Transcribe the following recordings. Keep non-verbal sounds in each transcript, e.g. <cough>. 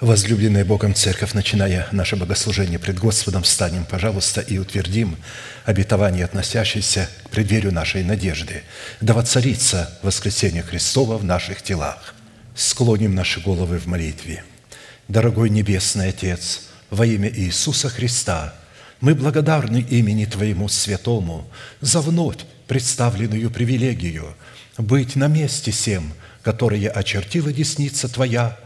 Возлюбленная Богом Церковь, начиная наше богослужение пред Господом, встанем, пожалуйста, и утвердим обетование, относящееся к преддверию нашей надежды. Да воцарится воскресение Христова в наших телах. Склоним наши головы в молитве. Дорогой Небесный Отец, во имя Иисуса Христа, мы благодарны имени Твоему Святому за вновь представленную привилегию быть на месте всем, которое очертила десница Твоя –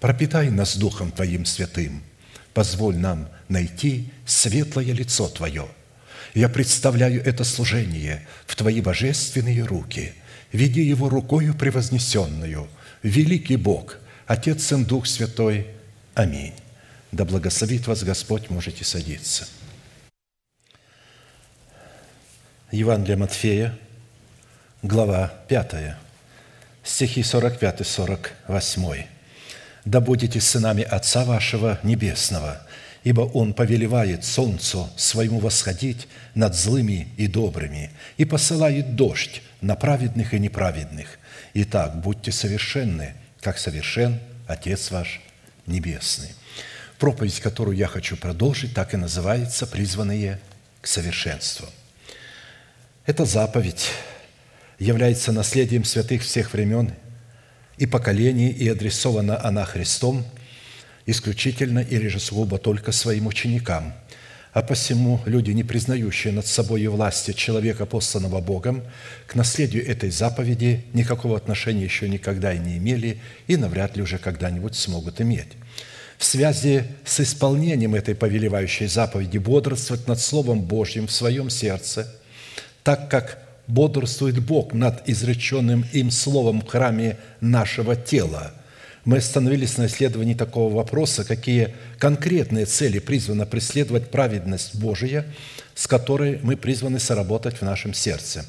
Пропитай нас Духом Твоим святым. Позволь нам найти светлое лицо Твое. Я представляю это служение в Твои божественные руки. Веди его рукою превознесенную. Великий Бог, Отец, Сын, Дух Святой. Аминь. Да благословит вас Господь, можете садиться. Евангелие Матфея, глава 5, стихи 45-48 да будете сынами Отца вашего Небесного, ибо Он повелевает солнцу своему восходить над злыми и добрыми и посылает дождь на праведных и неправедных. Итак, будьте совершенны, как совершен Отец ваш Небесный». Проповедь, которую я хочу продолжить, так и называется «Призванные к совершенству». Эта заповедь является наследием святых всех времен – и поколений, и адресована она Христом исключительно или же сугубо только своим ученикам. А посему люди, не признающие над собой власти человека, посланного Богом, к наследию этой заповеди никакого отношения еще никогда и не имели, и навряд ли уже когда-нибудь смогут иметь. В связи с исполнением этой повелевающей заповеди бодрствовать над Словом Божьим в своем сердце, так как бодрствует Бог над изреченным им словом в храме нашего тела. Мы остановились на исследовании такого вопроса, какие конкретные цели призвана преследовать праведность Божия, с которой мы призваны соработать в нашем сердце.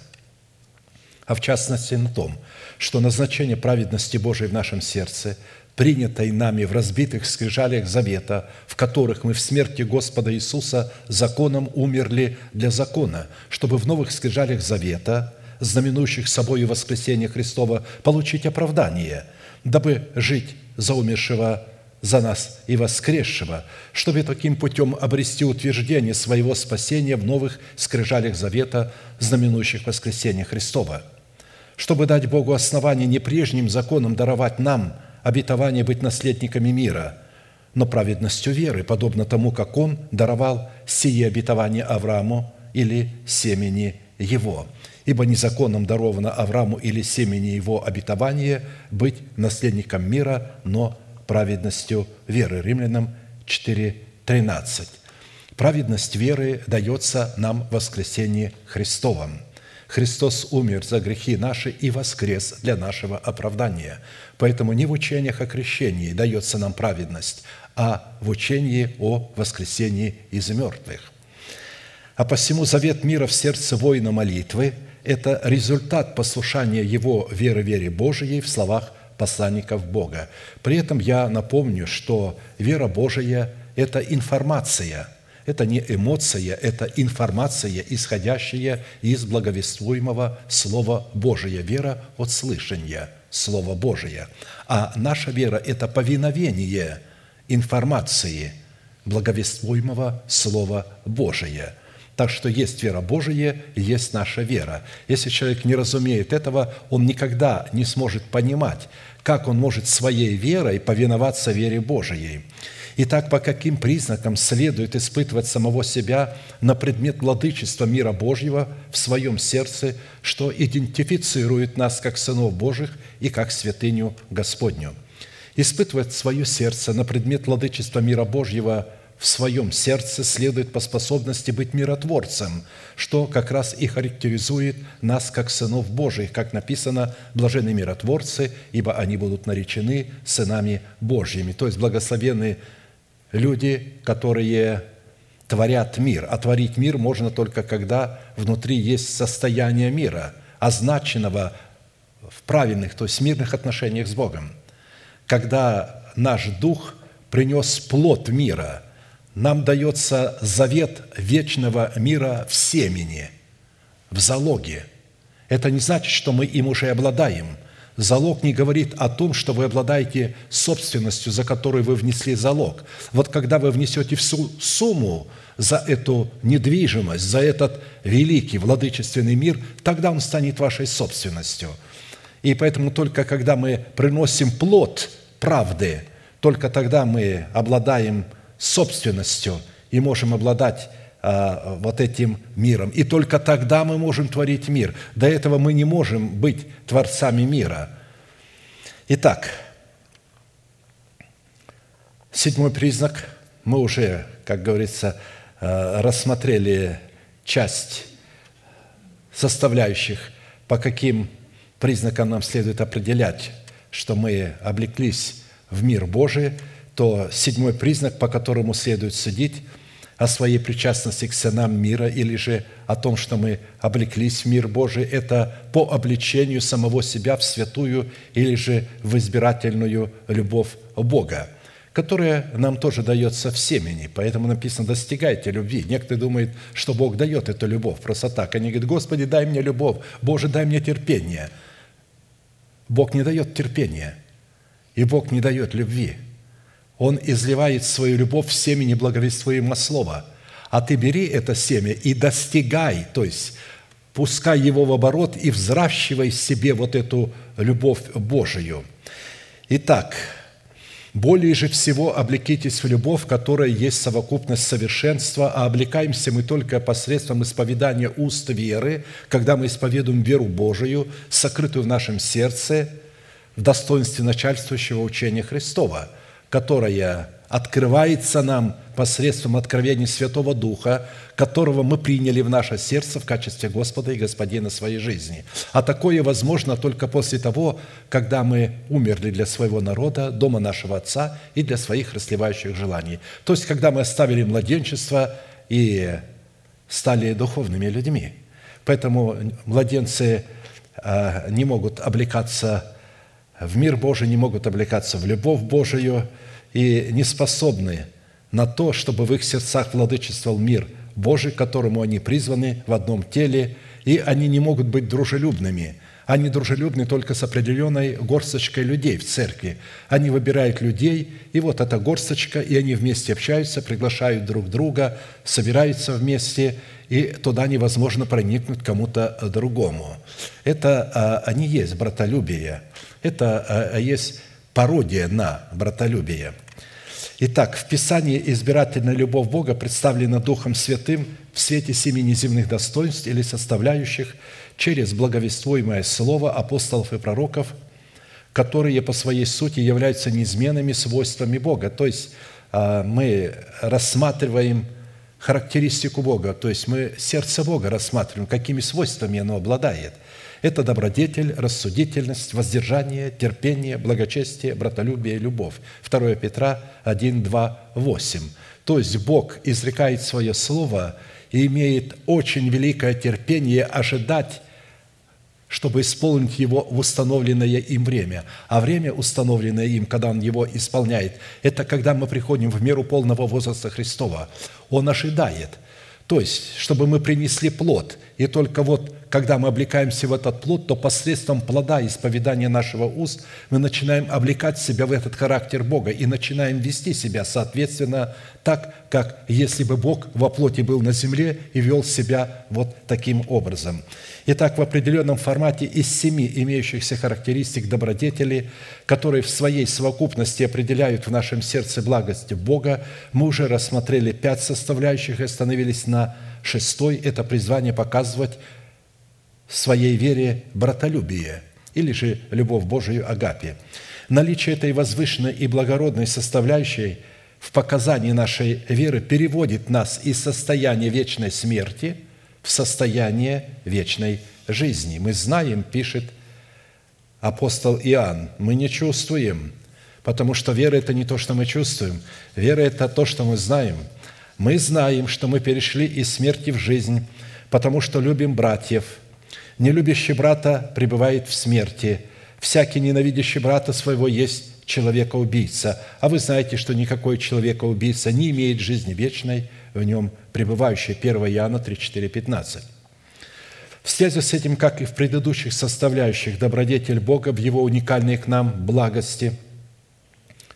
А в частности на том, что назначение праведности Божией в нашем сердце – принятой нами в разбитых скрижалях завета, в которых мы в смерти Господа Иисуса законом умерли для закона, чтобы в новых скрижалях завета, знаменующих собой воскресение Христова, получить оправдание, дабы жить за умершего за нас и воскресшего, чтобы таким путем обрести утверждение своего спасения в новых скрижалях завета, знаменующих воскресение Христова, чтобы дать Богу основание не прежним законом даровать нам – обетование быть наследниками мира, но праведностью веры, подобно тому, как Он даровал сие обетование Аврааму или семени его. Ибо незаконным даровано Аврааму или семени его обетование быть наследником мира, но праведностью веры. Римлянам 4:13. Праведность веры дается нам в воскресении Христовом – Христос умер за грехи наши и воскрес для нашего оправдания. Поэтому не в учениях о крещении дается нам праведность, а в учении о воскресении из мертвых. А посему завет мира в сердце воина молитвы – это результат послушания его веры вере Божией в словах посланников Бога. При этом я напомню, что вера Божия – это информация – это не эмоция, это информация, исходящая из благовествуемого Слова Божия. Вера от слышания Слова Божия. А наша вера – это повиновение информации благовествуемого Слова Божия. Так что есть вера Божия есть наша вера. Если человек не разумеет этого, он никогда не сможет понимать, как он может своей верой повиноваться вере Божией. Итак, по каким признакам следует испытывать самого себя на предмет владычества мира Божьего в своем сердце, что идентифицирует нас как сынов Божьих и как святыню Господню? Испытывать свое сердце на предмет владычества мира Божьего – в своем сердце следует по способности быть миротворцем, что как раз и характеризует нас как сынов Божьих, как написано «блаженны миротворцы, ибо они будут наречены сынами Божьими». То есть благословенны люди, которые творят мир. А творить мир можно только когда внутри есть состояние мира, означенного в правильных, то есть мирных отношениях с Богом. Когда наш дух принес плод мира – нам дается завет вечного мира в семени, в залоге. Это не значит, что мы им уже обладаем. Залог не говорит о том, что вы обладаете собственностью, за которую вы внесли залог. Вот когда вы внесете всю сумму за эту недвижимость, за этот великий владычественный мир, тогда он станет вашей собственностью. И поэтому только когда мы приносим плод правды, только тогда мы обладаем собственностью и можем обладать вот этим миром. И только тогда мы можем творить мир. До этого мы не можем быть творцами мира. Итак, седьмой признак. Мы уже, как говорится, а, рассмотрели часть составляющих, по каким признакам нам следует определять, что мы облеклись в мир Божий – то седьмой признак, по которому следует судить о своей причастности к сынам мира или же о том, что мы облеклись в мир Божий, это по обличению самого себя в святую или же в избирательную любовь Бога, которая нам тоже дается в семени. Поэтому написано «достигайте любви». Некоторые думают, что Бог дает эту любовь просто так. Они говорят, «Господи, дай мне любовь, Боже, дай мне терпение». Бог не дает терпения, и Бог не дает любви – он изливает свою любовь в семени благовествуемого слова. А ты бери это семя и достигай, то есть пускай его в оборот и взращивай себе вот эту любовь Божию. Итак, более же всего облекитесь в любовь, которая есть совокупность совершенства, а облекаемся мы только посредством исповедания уст веры, когда мы исповедуем веру Божию, сокрытую в нашем сердце, в достоинстве начальствующего учения Христова – которая открывается нам посредством откровения Святого Духа, которого мы приняли в наше сердце в качестве Господа и Господина своей жизни. А такое возможно только после того, когда мы умерли для своего народа, дома нашего Отца и для своих расливающих желаний. То есть, когда мы оставили младенчество и стали духовными людьми. Поэтому младенцы а, не могут облекаться в мир Божий, не могут облекаться в любовь Божию и не способны на то, чтобы в их сердцах владычествовал мир Божий, к которому они призваны в одном теле, и они не могут быть дружелюбными. Они дружелюбны только с определенной горсточкой людей в церкви. Они выбирают людей, и вот эта горсточка, и они вместе общаются, приглашают друг друга, собираются вместе, и туда невозможно проникнуть кому-то другому. Это а, они есть братолюбие – это а, а, есть пародия на братолюбие. Итак, в Писании избирательная любовь Бога представлена Духом Святым в свете семи неземных достоинств или составляющих через благовествуемое слово апостолов и пророков, которые по своей сути являются неизменными свойствами Бога. То есть а, мы рассматриваем характеристику Бога, то есть мы сердце Бога рассматриваем, какими свойствами оно обладает – это добродетель, рассудительность, воздержание, терпение, благочестие, братолюбие, любовь. 2 Петра 1, 2, 8. То есть Бог изрекает свое слово и имеет очень великое терпение ожидать чтобы исполнить его в установленное им время. А время, установленное им, когда он его исполняет, это когда мы приходим в меру полного возраста Христова. Он ожидает. То есть, чтобы мы принесли плод. И только вот когда мы облекаемся в этот плод, то посредством плода исповедания нашего уст мы начинаем облекать себя в этот характер Бога и начинаем вести себя, соответственно, так, как если бы Бог во плоти был на земле и вел себя вот таким образом. Итак, в определенном формате из семи имеющихся характеристик добродетели, которые в своей совокупности определяют в нашем сердце благость Бога, мы уже рассмотрели пять составляющих и остановились на шестой – это призвание показывать своей вере братолюбие или же любовь Божию Агапе. Наличие этой возвышенной и благородной составляющей в показании нашей веры переводит нас из состояния вечной смерти в состояние вечной жизни. Мы знаем, пишет апостол Иоанн, мы не чувствуем, потому что вера – это не то, что мы чувствуем. Вера – это то, что мы знаем. Мы знаем, что мы перешли из смерти в жизнь, потому что любим братьев – Нелюбящий брата пребывает в смерти. Всякий ненавидящий брата своего есть человека-убийца. А вы знаете, что никакой человека-убийца не имеет жизни вечной в нем пребывающей. 1 Иоанна 3, 4, 15. В связи с этим, как и в предыдущих составляющих, добродетель Бога в Его уникальной к нам благости –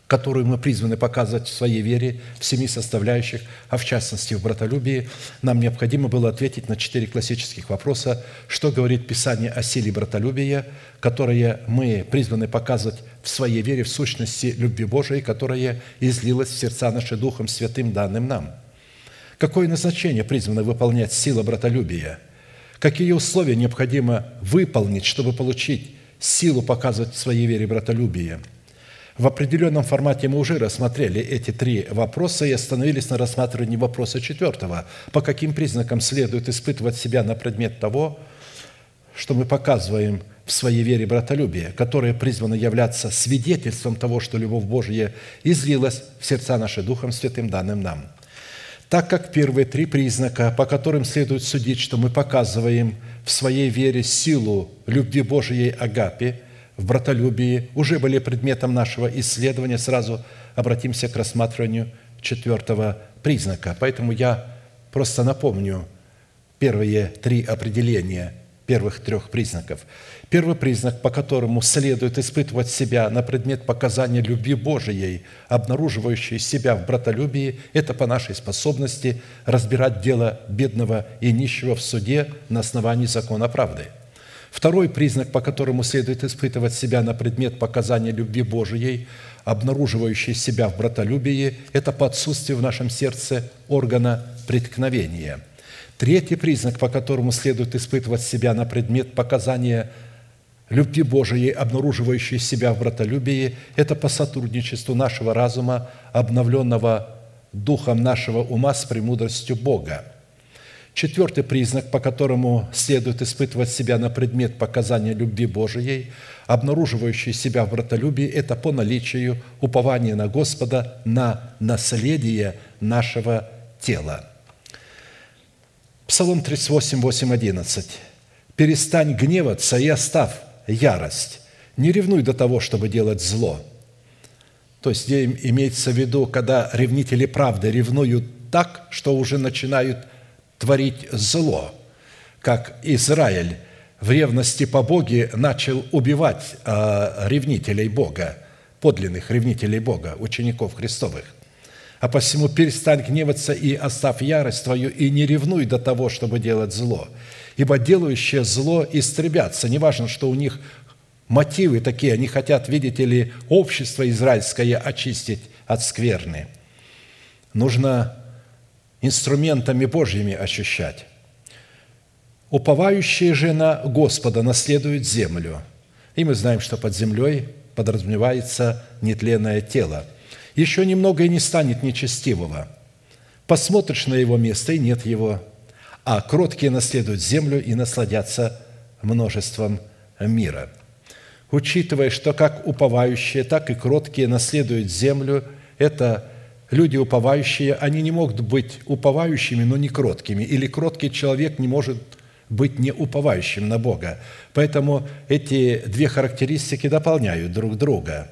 которую мы призваны показывать в своей вере в семи составляющих, а в частности в братолюбии, нам необходимо было ответить на четыре классических вопроса, что говорит Писание о силе братолюбия, которое мы призваны показывать в своей вере в сущности любви Божией, которая излилась в сердца наши Духом Святым, данным нам. Какое назначение призвано выполнять сила братолюбия? Какие условия необходимо выполнить, чтобы получить силу показывать в своей вере братолюбие – в определенном формате мы уже рассмотрели эти три вопроса и остановились на рассматривании вопроса четвертого. По каким признакам следует испытывать себя на предмет того, что мы показываем в своей вере братолюбие, которое призвано являться свидетельством того, что любовь Божья излилась в сердца наши Духом Святым, данным нам. Так как первые три признака, по которым следует судить, что мы показываем в своей вере силу любви Божией Агапе – в братолюбии уже были предметом нашего исследования, сразу обратимся к рассматриванию четвертого признака. Поэтому я просто напомню первые три определения первых трех признаков. Первый признак, по которому следует испытывать себя на предмет показания любви Божией, обнаруживающей себя в братолюбии, это по нашей способности разбирать дело бедного и нищего в суде на основании закона правды – Второй признак, по которому следует испытывать себя на предмет показания любви Божией, обнаруживающей себя в братолюбии, это по отсутствию в нашем сердце органа преткновения. Третий признак, по которому следует испытывать себя на предмет показания любви Божией, обнаруживающей себя в братолюбии, это по сотрудничеству нашего разума, обновленного духом нашего ума с премудростью Бога – Четвертый признак, по которому следует испытывать себя на предмет показания любви Божией, обнаруживающий себя в братолюбии, это по наличию упования на Господа на наследие нашего тела. Псалом 38, 8, 11. «Перестань гневаться и оставь ярость. Не ревнуй до того, чтобы делать зло». То есть имеется в виду, когда ревнители правды ревнуют так, что уже начинают творить зло, как Израиль в ревности по Боге начал убивать э, ревнителей Бога, подлинных ревнителей Бога, учеников Христовых. А посему перестань гневаться и оставь ярость твою, и не ревнуй до того, чтобы делать зло. Ибо делающие зло истребятся. Неважно, что у них мотивы такие, они хотят, видите ли, общество израильское очистить от скверны. Нужно инструментами Божьими ощущать. Уповающие же на Господа наследуют землю. И мы знаем, что под землей подразумевается нетленное тело. Еще немного и не станет нечестивого. Посмотришь на его место, и нет его. А кроткие наследуют землю и насладятся множеством мира. Учитывая, что как уповающие, так и кроткие наследуют землю, это люди уповающие, они не могут быть уповающими, но не кроткими. Или кроткий человек не может быть не уповающим на Бога. Поэтому эти две характеристики дополняют друг друга.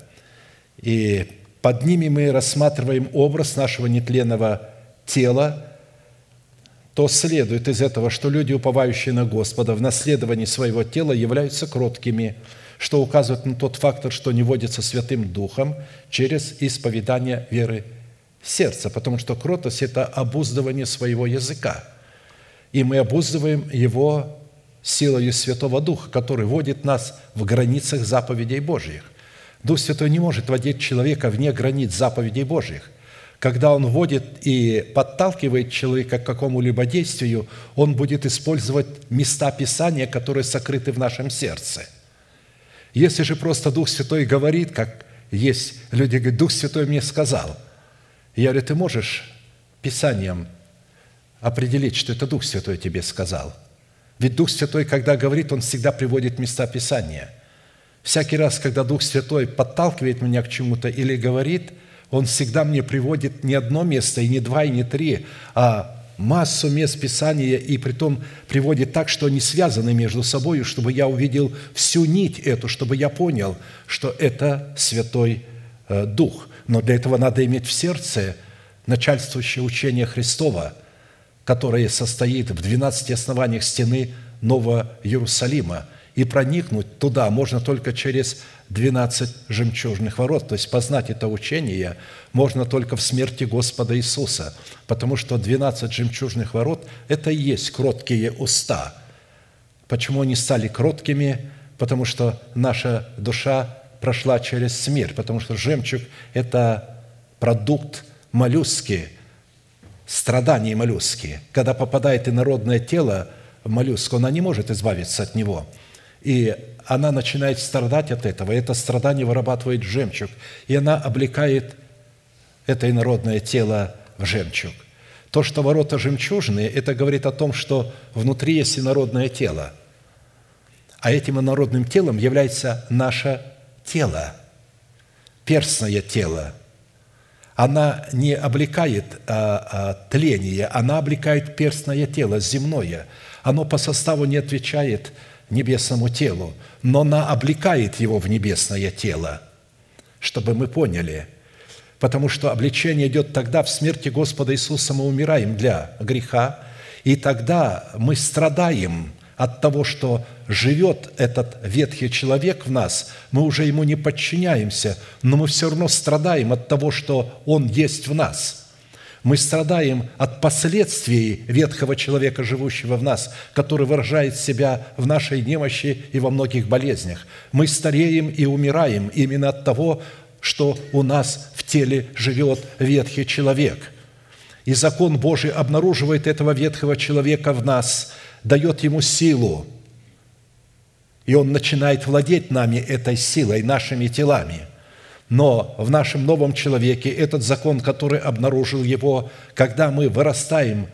И под ними мы рассматриваем образ нашего нетленного тела, то следует из этого, что люди, уповающие на Господа в наследовании своего тела, являются кроткими, что указывает на тот фактор, что не водится Святым Духом через исповедание веры сердца, потому что кротость – это обуздывание своего языка. И мы обуздываем его силой Святого Духа, который вводит нас в границах заповедей Божьих. Дух Святой не может водить человека вне границ заповедей Божьих – когда он вводит и подталкивает человека к какому-либо действию, он будет использовать места Писания, которые сокрыты в нашем сердце. Если же просто Дух Святой говорит, как есть люди говорят, Дух Святой мне сказал, я говорю, ты можешь Писанием определить, что это Дух Святой тебе сказал. Ведь Дух Святой, когда говорит, Он всегда приводит места Писания. Всякий раз, когда Дух Святой подталкивает меня к чему-то или говорит – он всегда мне приводит не одно место, и не два, и не три, а массу мест Писания, и при том приводит так, что они связаны между собой, чтобы я увидел всю нить эту, чтобы я понял, что это Святой э, Дух. Но для этого надо иметь в сердце начальствующее учение Христова, которое состоит в 12 основаниях стены Нового Иерусалима. И проникнуть туда можно только через 12 жемчужных ворот. То есть познать это учение можно только в смерти Господа Иисуса, потому что 12 жемчужных ворот – это и есть кроткие уста. Почему они стали кроткими? Потому что наша душа прошла через смерть, потому что жемчуг – это продукт моллюски, страдания моллюски. Когда попадает инородное тело в моллюску, она не может избавиться от него. И она начинает страдать от этого, и это страдание вырабатывает жемчуг, и она облекает это инородное тело в жемчуг. То, что ворота жемчужные, это говорит о том, что внутри есть инородное тело. А этим инородным телом является наше тело, перстное тело. Она не облекает а, а, тление, она облекает перстное тело, земное. Оно по составу не отвечает небесному телу, но она облекает его в небесное тело, чтобы мы поняли. Потому что обличение идет тогда, в смерти Господа Иисуса мы умираем для греха, и тогда мы страдаем от того, что живет этот ветхий человек в нас, мы уже ему не подчиняемся, но мы все равно страдаем от того, что он есть в нас – мы страдаем от последствий ветхого человека, живущего в нас, который выражает себя в нашей немощи и во многих болезнях. Мы стареем и умираем именно от того, что у нас в теле живет ветхий человек. И закон Божий обнаруживает этого ветхого человека в нас, дает ему силу, и он начинает владеть нами этой силой, нашими телами – но в нашем новом человеке этот закон, который обнаружил его, когда мы вырастаем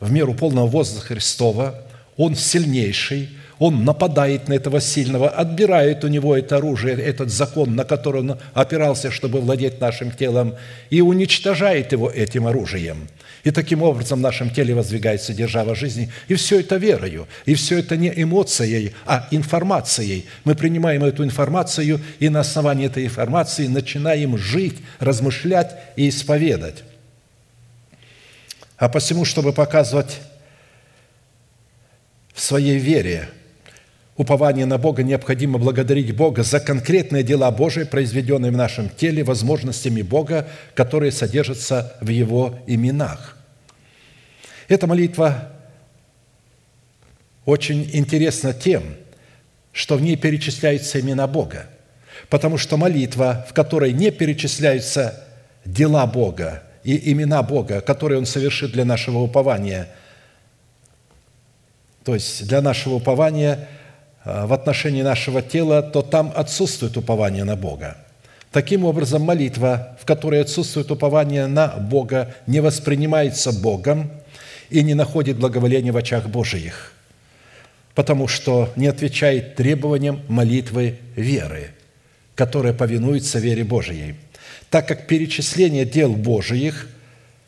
в меру полного возраста Христова, он сильнейший, он нападает на этого сильного, отбирает у него это оружие, этот закон, на который он опирался, чтобы владеть нашим телом, и уничтожает его этим оружием – и таким образом в нашем теле воздвигается держава жизни. И все это верою. И все это не эмоцией, а информацией. Мы принимаем эту информацию и на основании этой информации начинаем жить, размышлять и исповедать. А посему, чтобы показывать в своей вере упование на Бога, необходимо благодарить Бога за конкретные дела Божии, произведенные в нашем теле, возможностями Бога, которые содержатся в Его именах. Эта молитва очень интересна тем, что в ней перечисляются имена Бога. Потому что молитва, в которой не перечисляются дела Бога и имена Бога, которые Он совершит для нашего упования, то есть для нашего упования в отношении нашего тела, то там отсутствует упование на Бога. Таким образом, молитва, в которой отсутствует упование на Бога, не воспринимается Богом – и не находит благоволения в очах Божиих, потому что не отвечает требованиям молитвы веры, которая повинуется вере Божией. Так как перечисление дел Божиих,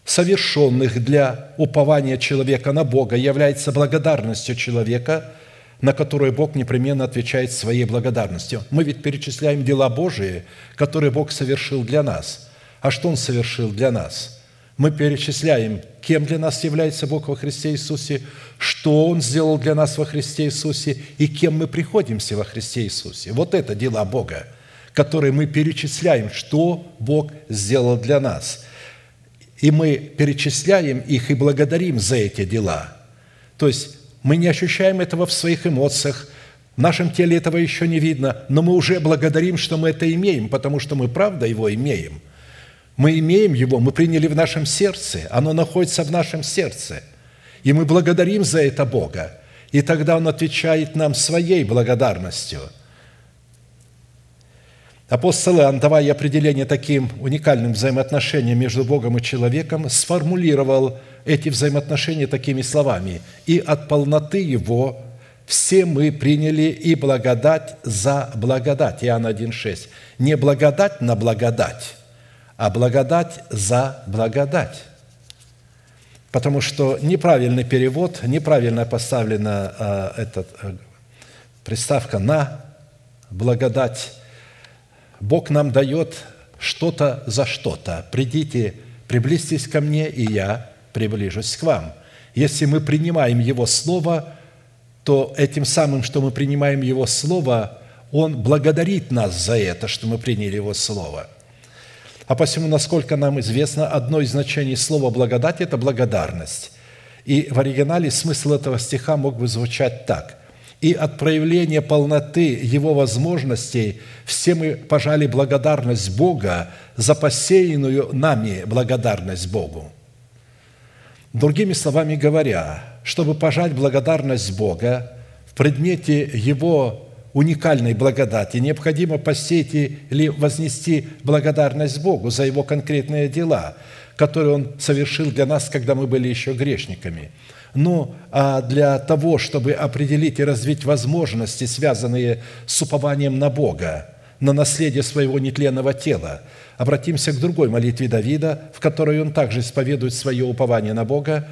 совершенных для упования человека на Бога, является благодарностью человека, на которую Бог непременно отвечает своей благодарностью. Мы ведь перечисляем дела Божии, которые Бог совершил для нас. А что Он совершил для нас – мы перечисляем, кем для нас является Бог во Христе Иисусе, что Он сделал для нас во Христе Иисусе и кем мы приходимся во Христе Иисусе. Вот это дела Бога, которые мы перечисляем, что Бог сделал для нас. И мы перечисляем их и благодарим за эти дела. То есть мы не ощущаем этого в своих эмоциях, в нашем теле этого еще не видно, но мы уже благодарим, что мы это имеем, потому что мы правда его имеем – мы имеем его, мы приняли в нашем сердце, оно находится в нашем сердце. И мы благодарим за это Бога. И тогда Он отвечает нам своей благодарностью. Апостол Иоанн, давая определение таким уникальным взаимоотношениям между Богом и человеком, сформулировал эти взаимоотношения такими словами. «И от полноты Его все мы приняли и благодать за благодать». Иоанн 1,6. Не благодать на благодать, а благодать за благодать. Потому что неправильный перевод, неправильно поставлена э, этот, э, приставка «на» благодать. Бог нам дает что-то за что-то. Придите, приблизьтесь ко мне, и я приближусь к вам. Если мы принимаем Его Слово, то этим самым, что мы принимаем Его Слово, Он благодарит нас за это, что мы приняли Его Слово – а посему, насколько нам известно, одно из значений слова «благодать» – это благодарность. И в оригинале смысл этого стиха мог бы звучать так. «И от проявления полноты Его возможностей все мы пожали благодарность Бога за посеянную нами благодарность Богу». Другими словами говоря, чтобы пожать благодарность Бога в предмете Его уникальной благодати, необходимо посеять или вознести благодарность Богу за Его конкретные дела, которые Он совершил для нас, когда мы были еще грешниками. Ну, а для того, чтобы определить и развить возможности, связанные с упованием на Бога, на наследие своего нетленного тела, обратимся к другой молитве Давида, в которой он также исповедует свое упование на Бога,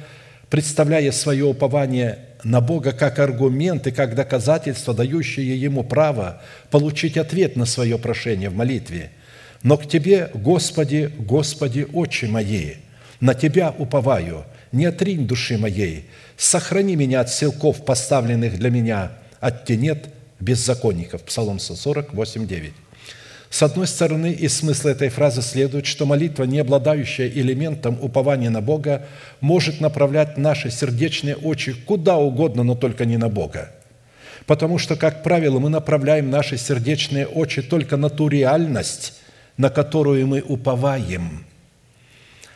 представляя свое упование на Бога как аргумент и как доказательство, дающее ему право получить ответ на свое прошение в молитве. Но к Тебе, Господи, Господи, Отче мои, на Тебя уповаю, не отринь души моей, сохрани меня от силков, поставленных для меня, от тенет беззаконников. Псалом 148, 9. С одной стороны, из смысла этой фразы следует, что молитва, не обладающая элементом упования на Бога, может направлять наши сердечные очи куда угодно, но только не на Бога. Потому что, как правило, мы направляем наши сердечные очи только на ту реальность, на которую мы уповаем.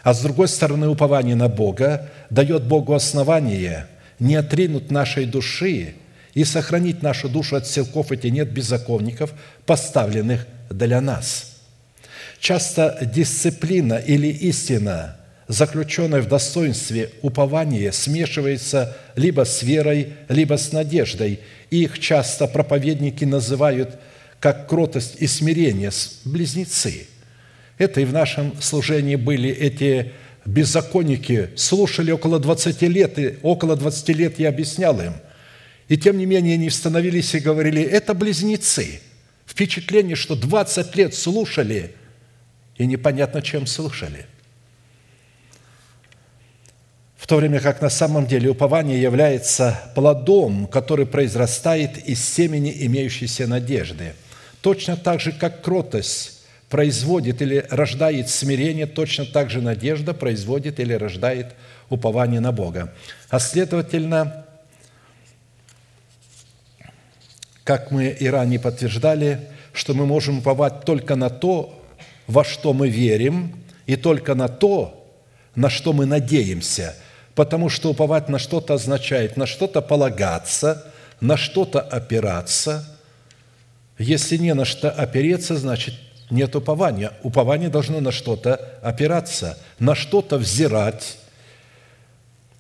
А с другой стороны, упование на Бога дает Богу основание не отринуть нашей души и сохранить нашу душу от силков и тенет беззаконников, поставленных для нас. Часто дисциплина или истина, заключенная в достоинстве упования, смешивается либо с верой, либо с надеждой. Их часто проповедники называют как кротость и смирение, близнецы. Это и в нашем служении были эти беззаконники, слушали около 20 лет, и около 20 лет я объяснял им. И тем не менее они становились и говорили, это близнецы – Впечатление, что 20 лет слушали, и непонятно, чем слушали. В то время как на самом деле упование является плодом, который произрастает из семени имеющейся надежды. Точно так же, как кротость производит или рождает смирение, точно так же надежда производит или рождает упование на Бога. А следовательно, как мы и ранее подтверждали, что мы можем уповать только на то, во что мы верим, и только на то, на что мы надеемся, потому что уповать на что-то означает на что-то полагаться, на что-то опираться. Если не на что опереться, значит нет упования. Упование должно на что-то опираться, на что-то взирать,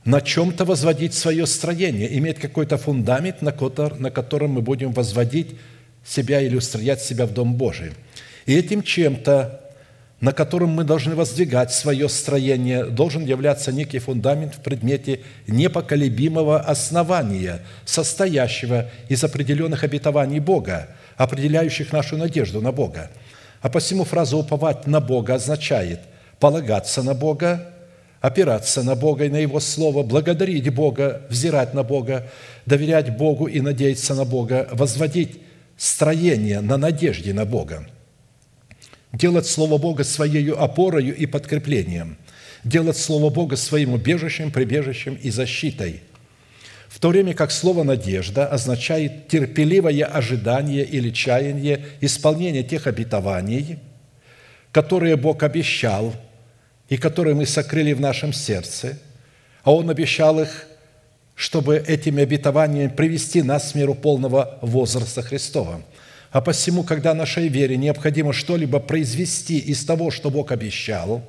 на чем-то возводить свое строение, иметь какой-то фундамент, на котором мы будем возводить себя или устроять себя в Дом Божий. И этим чем-то, на котором мы должны воздвигать свое строение, должен являться некий фундамент в предмете непоколебимого основания, состоящего из определенных обетований Бога, определяющих нашу надежду на Бога. А посему фраза «уповать на Бога» означает полагаться на Бога, опираться на Бога и на Его Слово, благодарить Бога, взирать на Бога, доверять Богу и надеяться на Бога, возводить строение на надежде на Бога, делать Слово Бога своей опорою и подкреплением, делать Слово Бога своим убежищем, прибежищем и защитой, в то время как слово «надежда» означает терпеливое ожидание или чаяние исполнения тех обетований, которые Бог обещал и которые мы сокрыли в нашем сердце, а Он обещал их чтобы этими обетованиями привести нас в миру полного возраста Христова. А посему, когда нашей вере необходимо что-либо произвести из того, что Бог обещал,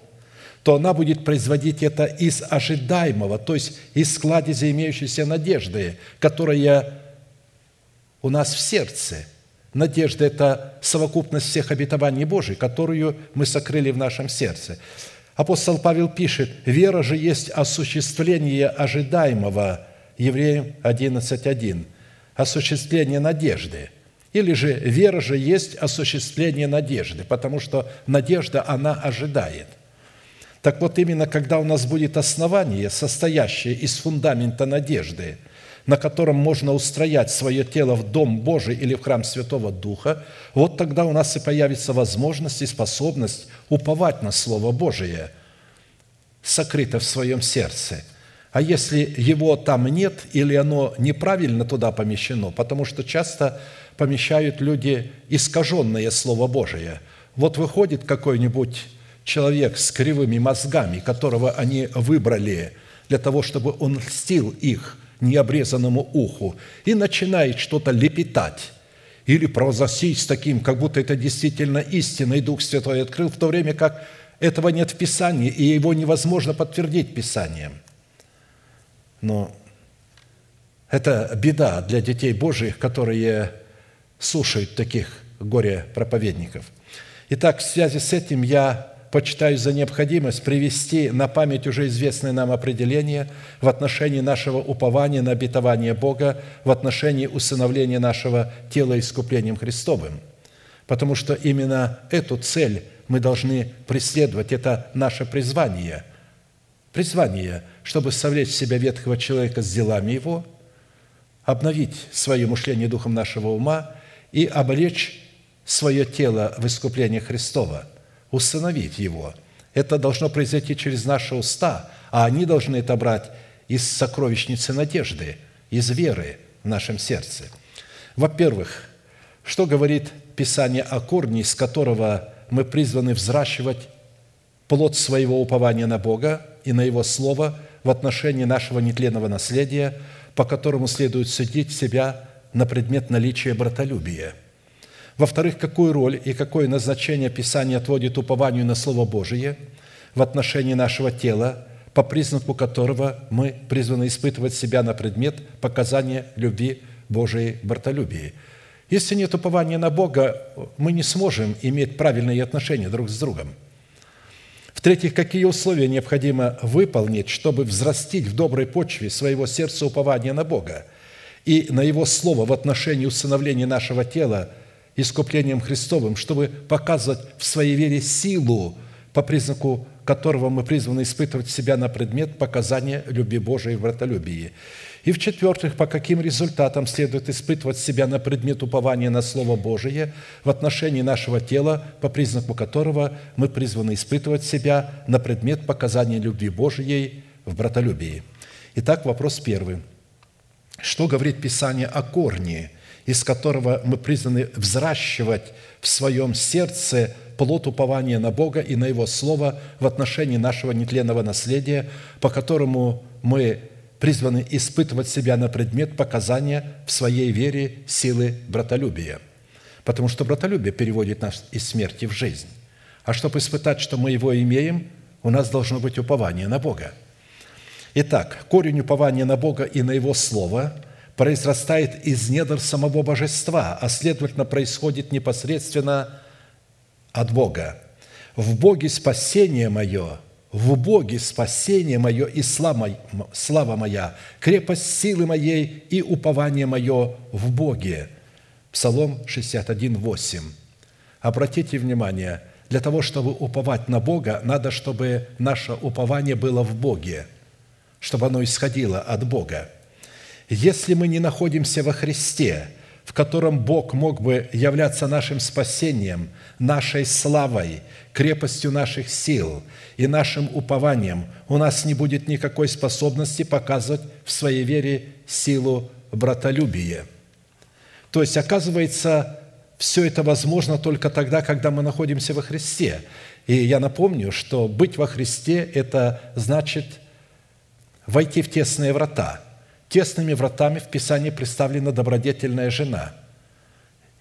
то она будет производить это из ожидаемого, то есть из складеза имеющейся надежды, которая у нас в сердце. Надежда – это совокупность всех обетований Божьих, которую мы сокрыли в нашем сердце. Апостол Павел пишет, «Вера же есть осуществление ожидаемого, Евреям 11.1. Осуществление надежды. Или же вера же есть осуществление надежды, потому что надежда, она ожидает. Так вот, именно когда у нас будет основание, состоящее из фундамента надежды, на котором можно устроять свое тело в Дом Божий или в храм Святого Духа, вот тогда у нас и появится возможность и способность уповать на Слово Божие, сокрыто в своем сердце – а если его там нет или оно неправильно туда помещено, потому что часто помещают люди искаженное Слово Божие. Вот выходит какой-нибудь человек с кривыми мозгами, которого они выбрали для того, чтобы он льстил их необрезанному уху, и начинает что-то лепетать или провозгласить с таким, как будто это действительно истина, и Дух Святой открыл, в то время как этого нет в Писании, и его невозможно подтвердить Писанием – но это беда для детей Божьих, которые слушают таких горе-проповедников. Итак, в связи с этим я почитаю за необходимость привести на память уже известное нам определение в отношении нашего упования на обетование Бога, в отношении усыновления нашего тела искуплением Христовым. Потому что именно эту цель мы должны преследовать, это наше призвание – призвание, чтобы совлечь в себя ветхого человека с делами его, обновить свое мышление духом нашего ума и облечь свое тело в искупление Христова, установить его. Это должно произойти через наши уста, а они должны это брать из сокровищницы надежды, из веры в нашем сердце. Во-первых, что говорит Писание о корне, из которого мы призваны взращивать плод своего упования на Бога и на Его Слово в отношении нашего нетленного наследия, по которому следует судить себя на предмет наличия братолюбия. Во-вторых, какую роль и какое назначение Писание отводит упованию на Слово Божие в отношении нашего тела, по признаку которого мы призваны испытывать себя на предмет показания любви Божией братолюбии. Если нет упования на Бога, мы не сможем иметь правильные отношения друг с другом – в-третьих, какие условия необходимо выполнить, чтобы взрастить в доброй почве своего сердца упование на Бога и на Его Слово в отношении усыновления нашего тела искуплением Христовым, чтобы показывать в своей вере силу, по признаку которого мы призваны испытывать себя на предмет показания любви Божией в братолюбии – и в-четвертых, по каким результатам следует испытывать себя на предмет упования на Слово Божие в отношении нашего тела, по признаку которого мы призваны испытывать себя на предмет показания любви Божией в братолюбии. Итак, вопрос первый. Что говорит Писание о корне, из которого мы призваны взращивать в своем сердце плод упования на Бога и на Его Слово в отношении нашего нетленного наследия, по которому мы призваны испытывать себя на предмет показания в своей вере силы братолюбия. Потому что братолюбие переводит нас из смерти в жизнь. А чтобы испытать, что мы его имеем, у нас должно быть упование на Бога. Итак, корень упования на Бога и на Его Слово произрастает из недр самого Божества, а следовательно происходит непосредственно от Бога. В Боге спасение мое – в Боге спасение мое и слава моя, крепость силы моей и упование мое в Боге». Псалом 61, 8. Обратите внимание, для того, чтобы уповать на Бога, надо, чтобы наше упование было в Боге, чтобы оно исходило от Бога. Если мы не находимся во Христе, в котором Бог мог бы являться нашим спасением, нашей славой, крепостью наших сил и нашим упованием, у нас не будет никакой способности показывать в своей вере силу братолюбия. То есть, оказывается, все это возможно только тогда, когда мы находимся во Христе. И я напомню, что быть во Христе – это значит войти в тесные врата. Тесными вратами в Писании представлена добродетельная жена.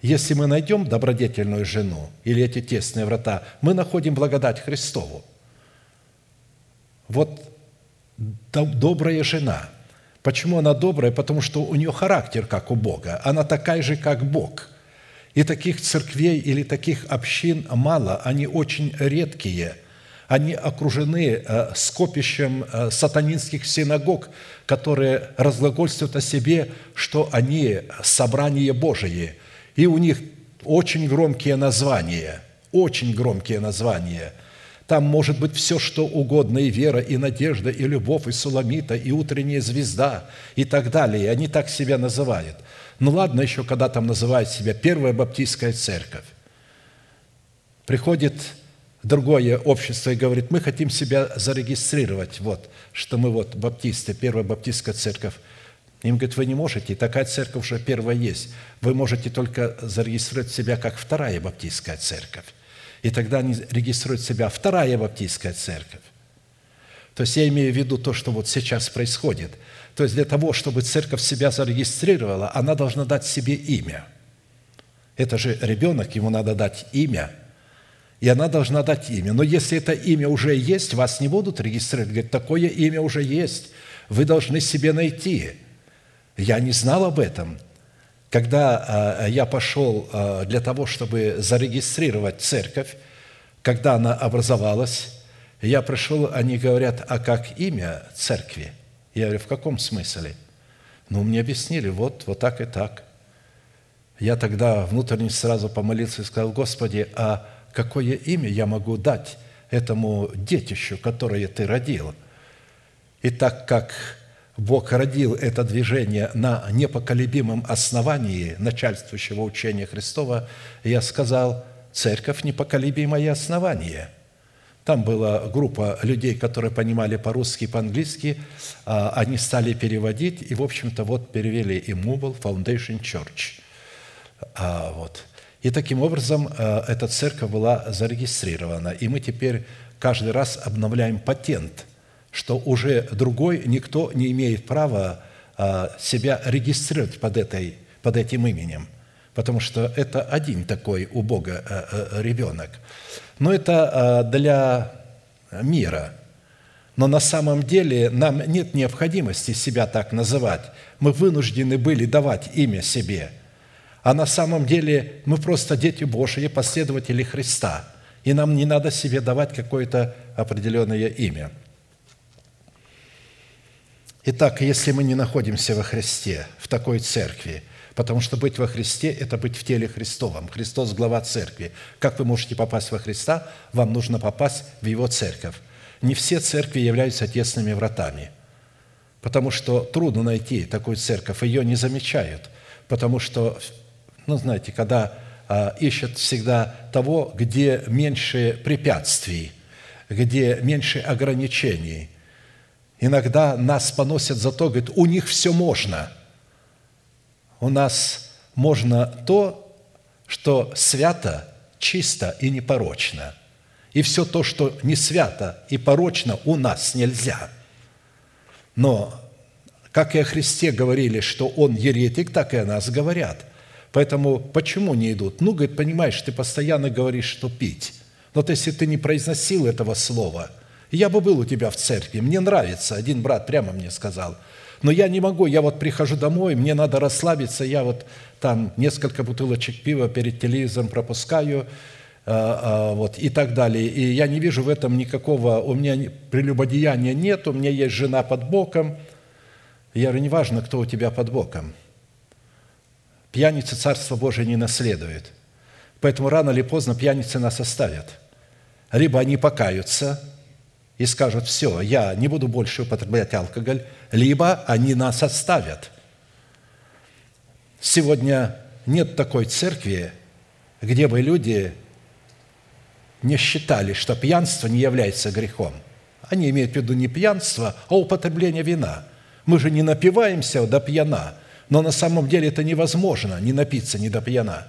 Если мы найдем добродетельную жену или эти тесные врата, мы находим благодать Христову. Вот добрая жена. Почему она добрая? Потому что у нее характер, как у Бога. Она такая же, как Бог – и таких церквей или таких общин мало, они очень редкие. Они окружены э, скопищем э, сатанинских синагог, которые разглагольствуют о себе, что они собрание Божие. И у них очень громкие названия, очень громкие названия. Там может быть все, что угодно, и вера, и надежда, и любовь, и суламита, и утренняя звезда, и так далее. Они так себя называют – ну ладно еще, когда там называют себя Первая Баптистская Церковь. Приходит другое общество и говорит, мы хотим себя зарегистрировать, вот, что мы вот баптисты, Первая Баптистская Церковь. Им говорят, вы не можете, такая церковь уже первая есть. Вы можете только зарегистрировать себя как Вторая Баптистская Церковь. И тогда они регистрируют себя Вторая Баптистская Церковь. То есть я имею в виду то, что вот сейчас происходит – то есть для того, чтобы церковь себя зарегистрировала, она должна дать себе имя. Это же ребенок, ему надо дать имя, и она должна дать имя. Но если это имя уже есть, вас не будут регистрировать. Говорит, такое имя уже есть, вы должны себе найти. Я не знал об этом. Когда а, я пошел а, для того, чтобы зарегистрировать церковь, когда она образовалась, я пришел, они говорят, а как имя церкви – я говорю, в каком смысле? Ну, мне объяснили, вот, вот так и так. Я тогда внутренне сразу помолился и сказал, Господи, а какое имя я могу дать этому детищу, которое Ты родил? И так как Бог родил это движение на непоколебимом основании начальствующего учения Христова, я сказал, церковь – непоколебимое основание – там была группа людей, которые понимали по-русски и по-английски. А, они стали переводить, и, в общем-то, вот перевели Immovable Foundation Church. А, вот. И таким образом а, эта церковь была зарегистрирована. И мы теперь каждый раз обновляем патент, что уже другой никто не имеет права себя регистрировать под, этой, под этим именем, потому что это один такой у Бога ребенок – но это для мира. Но на самом деле нам нет необходимости себя так называть. Мы вынуждены были давать имя себе. А на самом деле мы просто дети Божьи, последователи Христа. И нам не надо себе давать какое-то определенное имя. Итак, если мы не находимся во Христе, в такой церкви – Потому что быть во Христе – это быть в теле Христовом. Христос – глава церкви. Как вы можете попасть во Христа? Вам нужно попасть в Его церковь. Не все церкви являются тесными вратами, потому что трудно найти такую церковь, ее не замечают, потому что, ну, знаете, когда а, ищут всегда того, где меньше препятствий, где меньше ограничений. Иногда нас поносят за то, говорят, у них все можно – у нас можно то, что свято, чисто и непорочно. И все то, что не свято и порочно, у нас нельзя. Но, как и о Христе говорили, что Он еретик, так и о нас говорят. Поэтому почему не идут? Ну, говорит, понимаешь, ты постоянно говоришь, что пить. Но вот если ты не произносил этого слова, я бы был у тебя в церкви, мне нравится, один брат прямо мне сказал – но я не могу, я вот прихожу домой, мне надо расслабиться, я вот там несколько бутылочек пива перед телевизором пропускаю, а, а, вот, и так далее. И я не вижу в этом никакого, у меня прелюбодеяния нет, у меня есть жена под боком. Я говорю, неважно, кто у тебя под боком. Пьяница Царство Божие не наследует. Поэтому рано или поздно пьяницы нас оставят. либо они покаются и скажут, все, я не буду больше употреблять алкоголь, либо они нас оставят. Сегодня нет такой церкви, где бы люди не считали, что пьянство не является грехом. Они имеют в виду не пьянство, а употребление вина. Мы же не напиваемся до пьяна, но на самом деле это невозможно не напиться не до пьяна.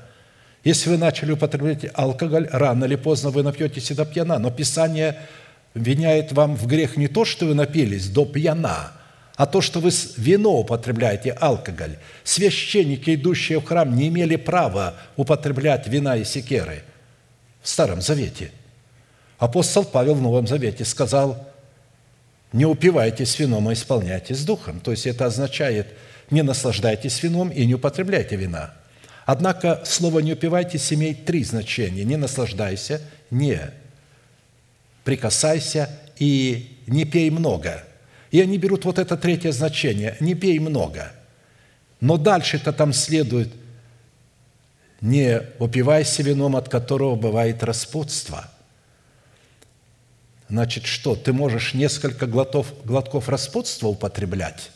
Если вы начали употреблять алкоголь, рано или поздно вы напьетесь и до пьяна. Но Писание виняет вам в грех не то, что вы напились до пьяна, а то, что вы вино употребляете, алкоголь. Священники, идущие в храм, не имели права употреблять вина и секеры в Старом Завете. Апостол Павел в Новом Завете сказал, не упивайтесь вином, а исполняйтесь духом. То есть это означает, не наслаждайтесь вином и не употребляйте вина. Однако слово «не упивайтесь» имеет три значения. Не наслаждайся, не прикасайся и не пей много – и они берут вот это третье значение – не пей много. Но дальше-то там следует не упивайся вином, от которого бывает распутство. Значит, что? Ты можешь несколько глотков, глотков распутства употреблять?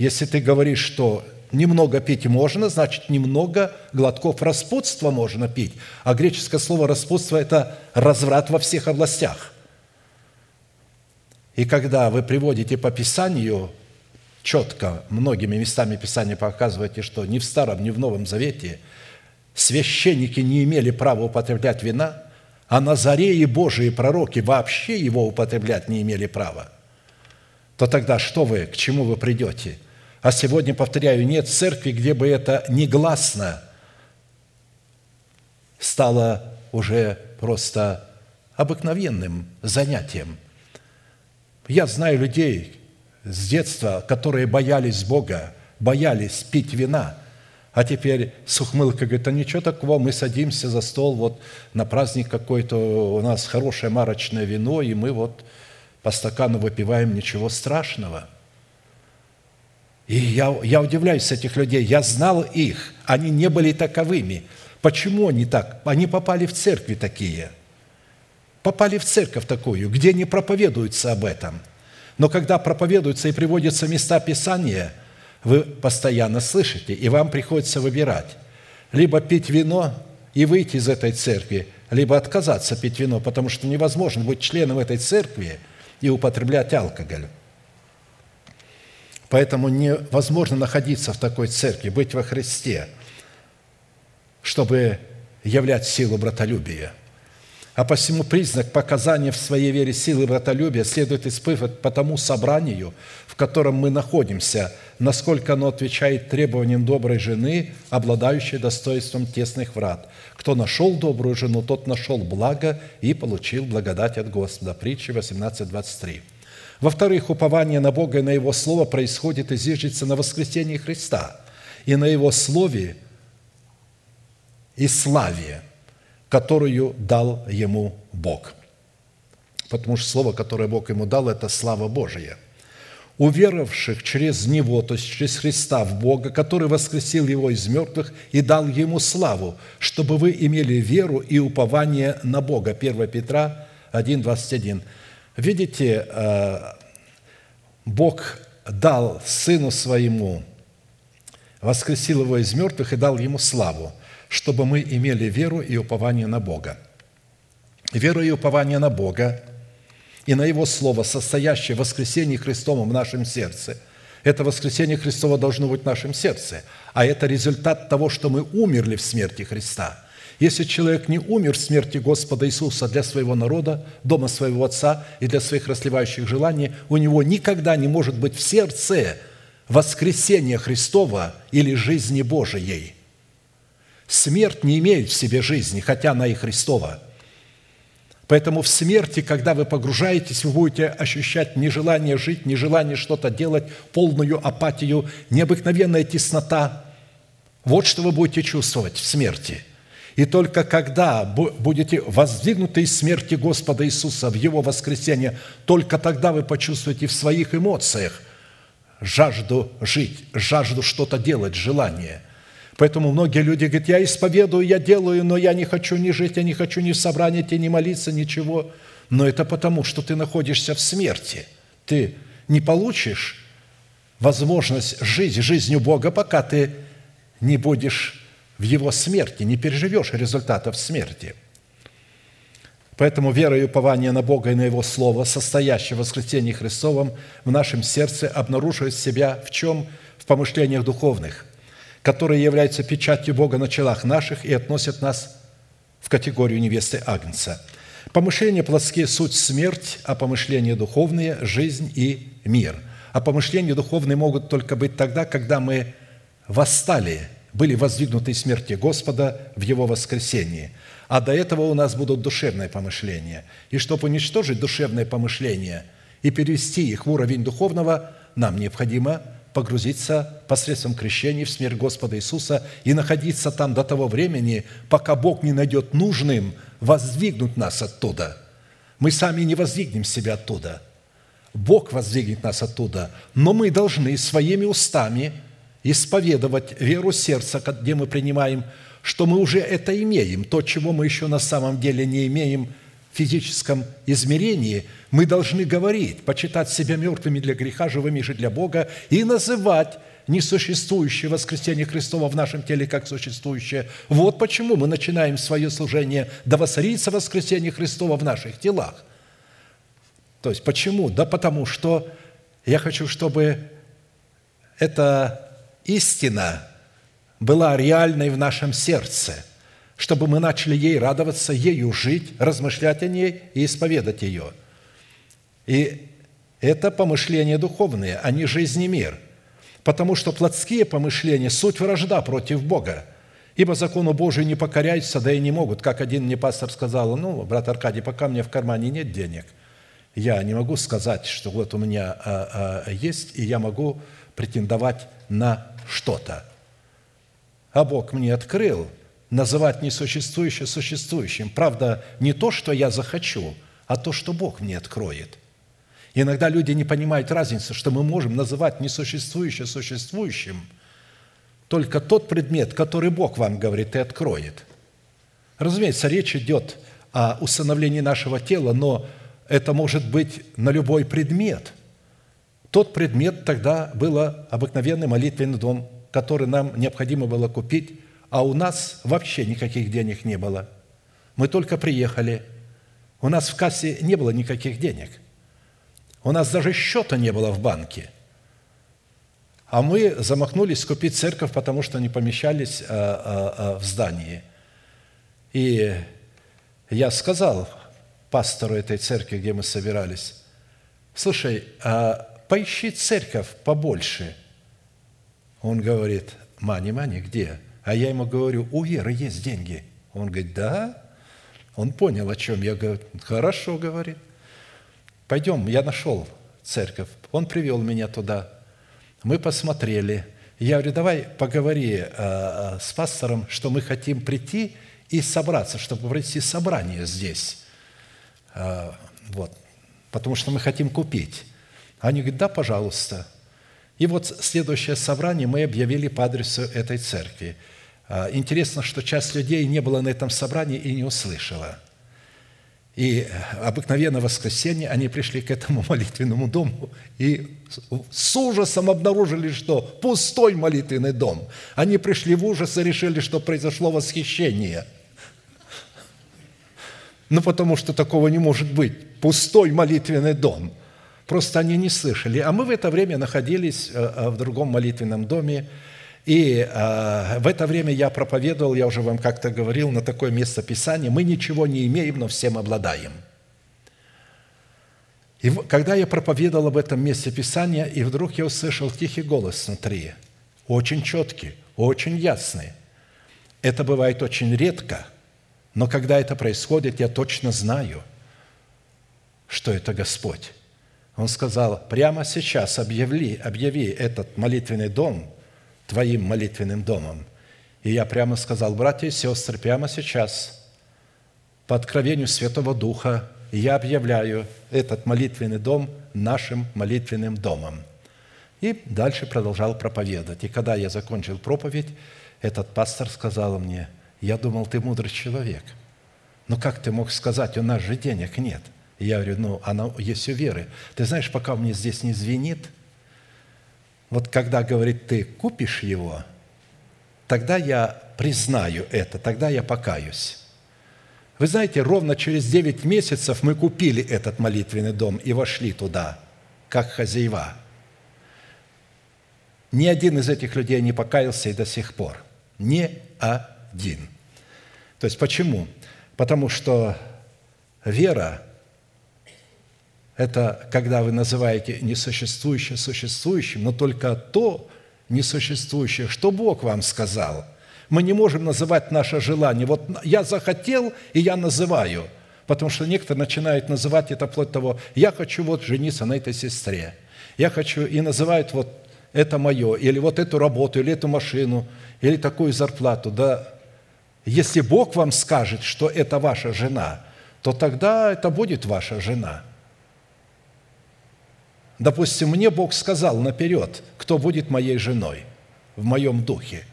Если ты говоришь, что немного пить можно, значит, немного глотков распутства можно пить. А греческое слово «распутство» – это разврат во всех областях – и когда вы приводите по Писанию, четко, многими местами Писания показываете, что ни в Старом, ни в Новом Завете священники не имели права употреблять вина, а Назареи Божии пророки вообще его употреблять не имели права, то тогда что вы, к чему вы придете? А сегодня, повторяю, нет церкви, где бы это негласно стало уже просто обыкновенным занятием – я знаю людей с детства, которые боялись Бога, боялись пить вина, а теперь с ухмылкой говорит, а ничего такого, мы садимся за стол, вот на праздник какой-то, у нас хорошее марочное вино, и мы вот по стакану выпиваем, ничего страшного. И я, я удивляюсь этих людей, я знал их, они не были таковыми. Почему они так? Они попали в церкви такие – попали в церковь такую, где не проповедуется об этом. Но когда проповедуются и приводятся места Писания, вы постоянно слышите, и вам приходится выбирать. Либо пить вино и выйти из этой церкви, либо отказаться пить вино, потому что невозможно быть членом этой церкви и употреблять алкоголь. Поэтому невозможно находиться в такой церкви, быть во Христе, чтобы являть силу братолюбия – а посему признак показания в своей вере силы братолюбия следует испытывать по тому собранию, в котором мы находимся, насколько оно отвечает требованиям доброй жены, обладающей достоинством тесных врат. Кто нашел добрую жену, тот нашел благо и получил благодать от Господа. Притча 18.23. Во-вторых, упование на Бога и на Его Слово происходит и зиждется на воскресении Христа и на Его Слове и славе – которую дал ему Бог. Потому что слово, которое Бог ему дал, это слава Божия. Уверовавших через Него, то есть через Христа в Бога, который воскресил Его из мертвых и дал Ему славу, чтобы вы имели веру и упование на Бога. 1 Петра 1, 21. Видите, э, Бог дал Сыну Своему, воскресил Его из мертвых и дал Ему славу – чтобы мы имели веру и упование на Бога. Вера и упование на Бога и на Его Слово, состоящее в воскресении Христовом в нашем сердце. Это воскресение Христово должно быть в нашем сердце, а это результат того, что мы умерли в смерти Христа. Если человек не умер в смерти Господа Иисуса для своего народа, дома своего Отца и для своих расливающих желаний, у него никогда не может быть в сердце воскресения Христова или жизни Божией – Смерть не имеет в себе жизни, хотя она и Христова. Поэтому в смерти, когда вы погружаетесь, вы будете ощущать нежелание жить, нежелание что-то делать, полную апатию, необыкновенная теснота. Вот что вы будете чувствовать в смерти. И только когда будете воздвигнуты из смерти Господа Иисуса в Его воскресение, только тогда вы почувствуете в своих эмоциях жажду жить, жажду что-то делать, желание – Поэтому многие люди говорят, я исповедую, я делаю, но я не хочу ни жить, я не хочу ни в собрании, ни молиться, ничего. Но это потому, что ты находишься в смерти. Ты не получишь возможность жить жизнью Бога, пока ты не будешь в Его смерти, не переживешь результатов смерти. Поэтому вера и упование на Бога и на Его Слово, состоящее в воскресении Христовом, в нашем сердце обнаруживает себя в чем? В помышлениях духовных, которые являются печатью Бога на челах наших и относят нас в категорию невесты Агнца. Помышления плотские – суть смерть, а помышления духовные – жизнь и мир. А помышления духовные могут только быть тогда, когда мы восстали, были воздвигнуты смерти Господа в Его воскресении – а до этого у нас будут душевные помышления. И чтобы уничтожить душевные помышления и перевести их в уровень духовного, нам необходимо погрузиться посредством крещения в смерть Господа Иисуса и находиться там до того времени, пока Бог не найдет нужным воздвигнуть нас оттуда. Мы сами не воздвигнем себя оттуда. Бог воздвигнет нас оттуда, но мы должны своими устами исповедовать веру сердца, где мы принимаем что мы уже это имеем, то, чего мы еще на самом деле не имеем в физическом измерении, мы должны говорить, почитать себя мертвыми для греха, живыми же для Бога и называть несуществующее воскресение Христова в нашем теле как существующее. Вот почему мы начинаем свое служение «Да воцарится воскресение Христова в наших телах». То есть почему? Да потому что я хочу, чтобы эта истина была реальной в нашем сердце, чтобы мы начали ей радоваться, ею жить, размышлять о ней и исповедать ее. И это помышления духовные, а не жизнь мир. Потому что плотские помышления – суть вражда против Бога. Ибо закону Божию не покоряются, да и не могут. Как один мне пастор сказал, ну, брат Аркадий, пока мне в кармане нет денег, я не могу сказать, что вот у меня а, а, есть, и я могу претендовать на что-то а Бог мне открыл называть несуществующее существующим. Правда, не то, что я захочу, а то, что Бог мне откроет. Иногда люди не понимают разницу, что мы можем называть несуществующее существующим только тот предмет, который Бог вам говорит и откроет. Разумеется, речь идет о усыновлении нашего тела, но это может быть на любой предмет. Тот предмет тогда был обыкновенный молитвенный дом который нам необходимо было купить, а у нас вообще никаких денег не было. Мы только приехали. У нас в кассе не было никаких денег. У нас даже счета не было в банке. А мы замахнулись купить церковь, потому что не помещались а, а, а, в здании. И я сказал пастору этой церкви, где мы собирались, слушай, поищи церковь побольше – он говорит, мани, мани, где? А я ему говорю, у Веры есть деньги. Он говорит, да. Он понял, о чем я говорю. Хорошо, говорит. Пойдем, я нашел церковь. Он привел меня туда. Мы посмотрели. Я говорю, давай поговори э, э, с пастором, что мы хотим прийти и собраться, чтобы провести собрание здесь. Э, вот. Потому что мы хотим купить. Они говорят, да, пожалуйста. И вот следующее собрание мы объявили по адресу этой церкви. А, интересно, что часть людей не было на этом собрании и не услышала. И обыкновенно в воскресенье они пришли к этому <laughs> молитвенному дому и с ужасом обнаружили, что пустой молитвенный дом. Они пришли в ужас и решили, что произошло восхищение. Ну, потому что такого не может быть. Пустой молитвенный дом – Просто они не слышали. А мы в это время находились э, э, в другом молитвенном доме, и э, в это время я проповедовал, я уже вам как-то говорил, на такое место Писания, мы ничего не имеем, но всем обладаем. И когда я проповедовал об этом месте Писания, и вдруг я услышал тихий голос внутри, очень четкий, очень ясный. Это бывает очень редко, но когда это происходит, я точно знаю, что это Господь. Он сказал, прямо сейчас объяви, объяви этот молитвенный дом твоим молитвенным домом. И я прямо сказал, братья и сестры, прямо сейчас, по откровению Святого Духа, я объявляю этот молитвенный дом нашим молитвенным домом. И дальше продолжал проповедовать. И когда я закончил проповедь, этот пастор сказал мне, я думал, ты мудрый человек. Но как ты мог сказать, у нас же денег нет? Я говорю, ну, она есть у веры. Ты знаешь, пока мне здесь не звенит, вот когда, говорит, ты купишь его, тогда я признаю это, тогда я покаюсь. Вы знаете, ровно через 9 месяцев мы купили этот молитвенный дом и вошли туда, как хозяева. Ни один из этих людей не покаялся и до сих пор. Ни один. То есть почему? Потому что вера – это когда вы называете несуществующее существующим, но только то несуществующее, что Бог вам сказал – мы не можем называть наше желание. Вот я захотел, и я называю. Потому что некоторые начинают называть это вплоть того, я хочу вот жениться на этой сестре. Я хочу, и называют вот это мое, или вот эту работу, или эту машину, или такую зарплату. Да если Бог вам скажет, что это ваша жена, то тогда это будет ваша жена. Допустим, мне Бог сказал наперед, кто будет моей женой в моем духе.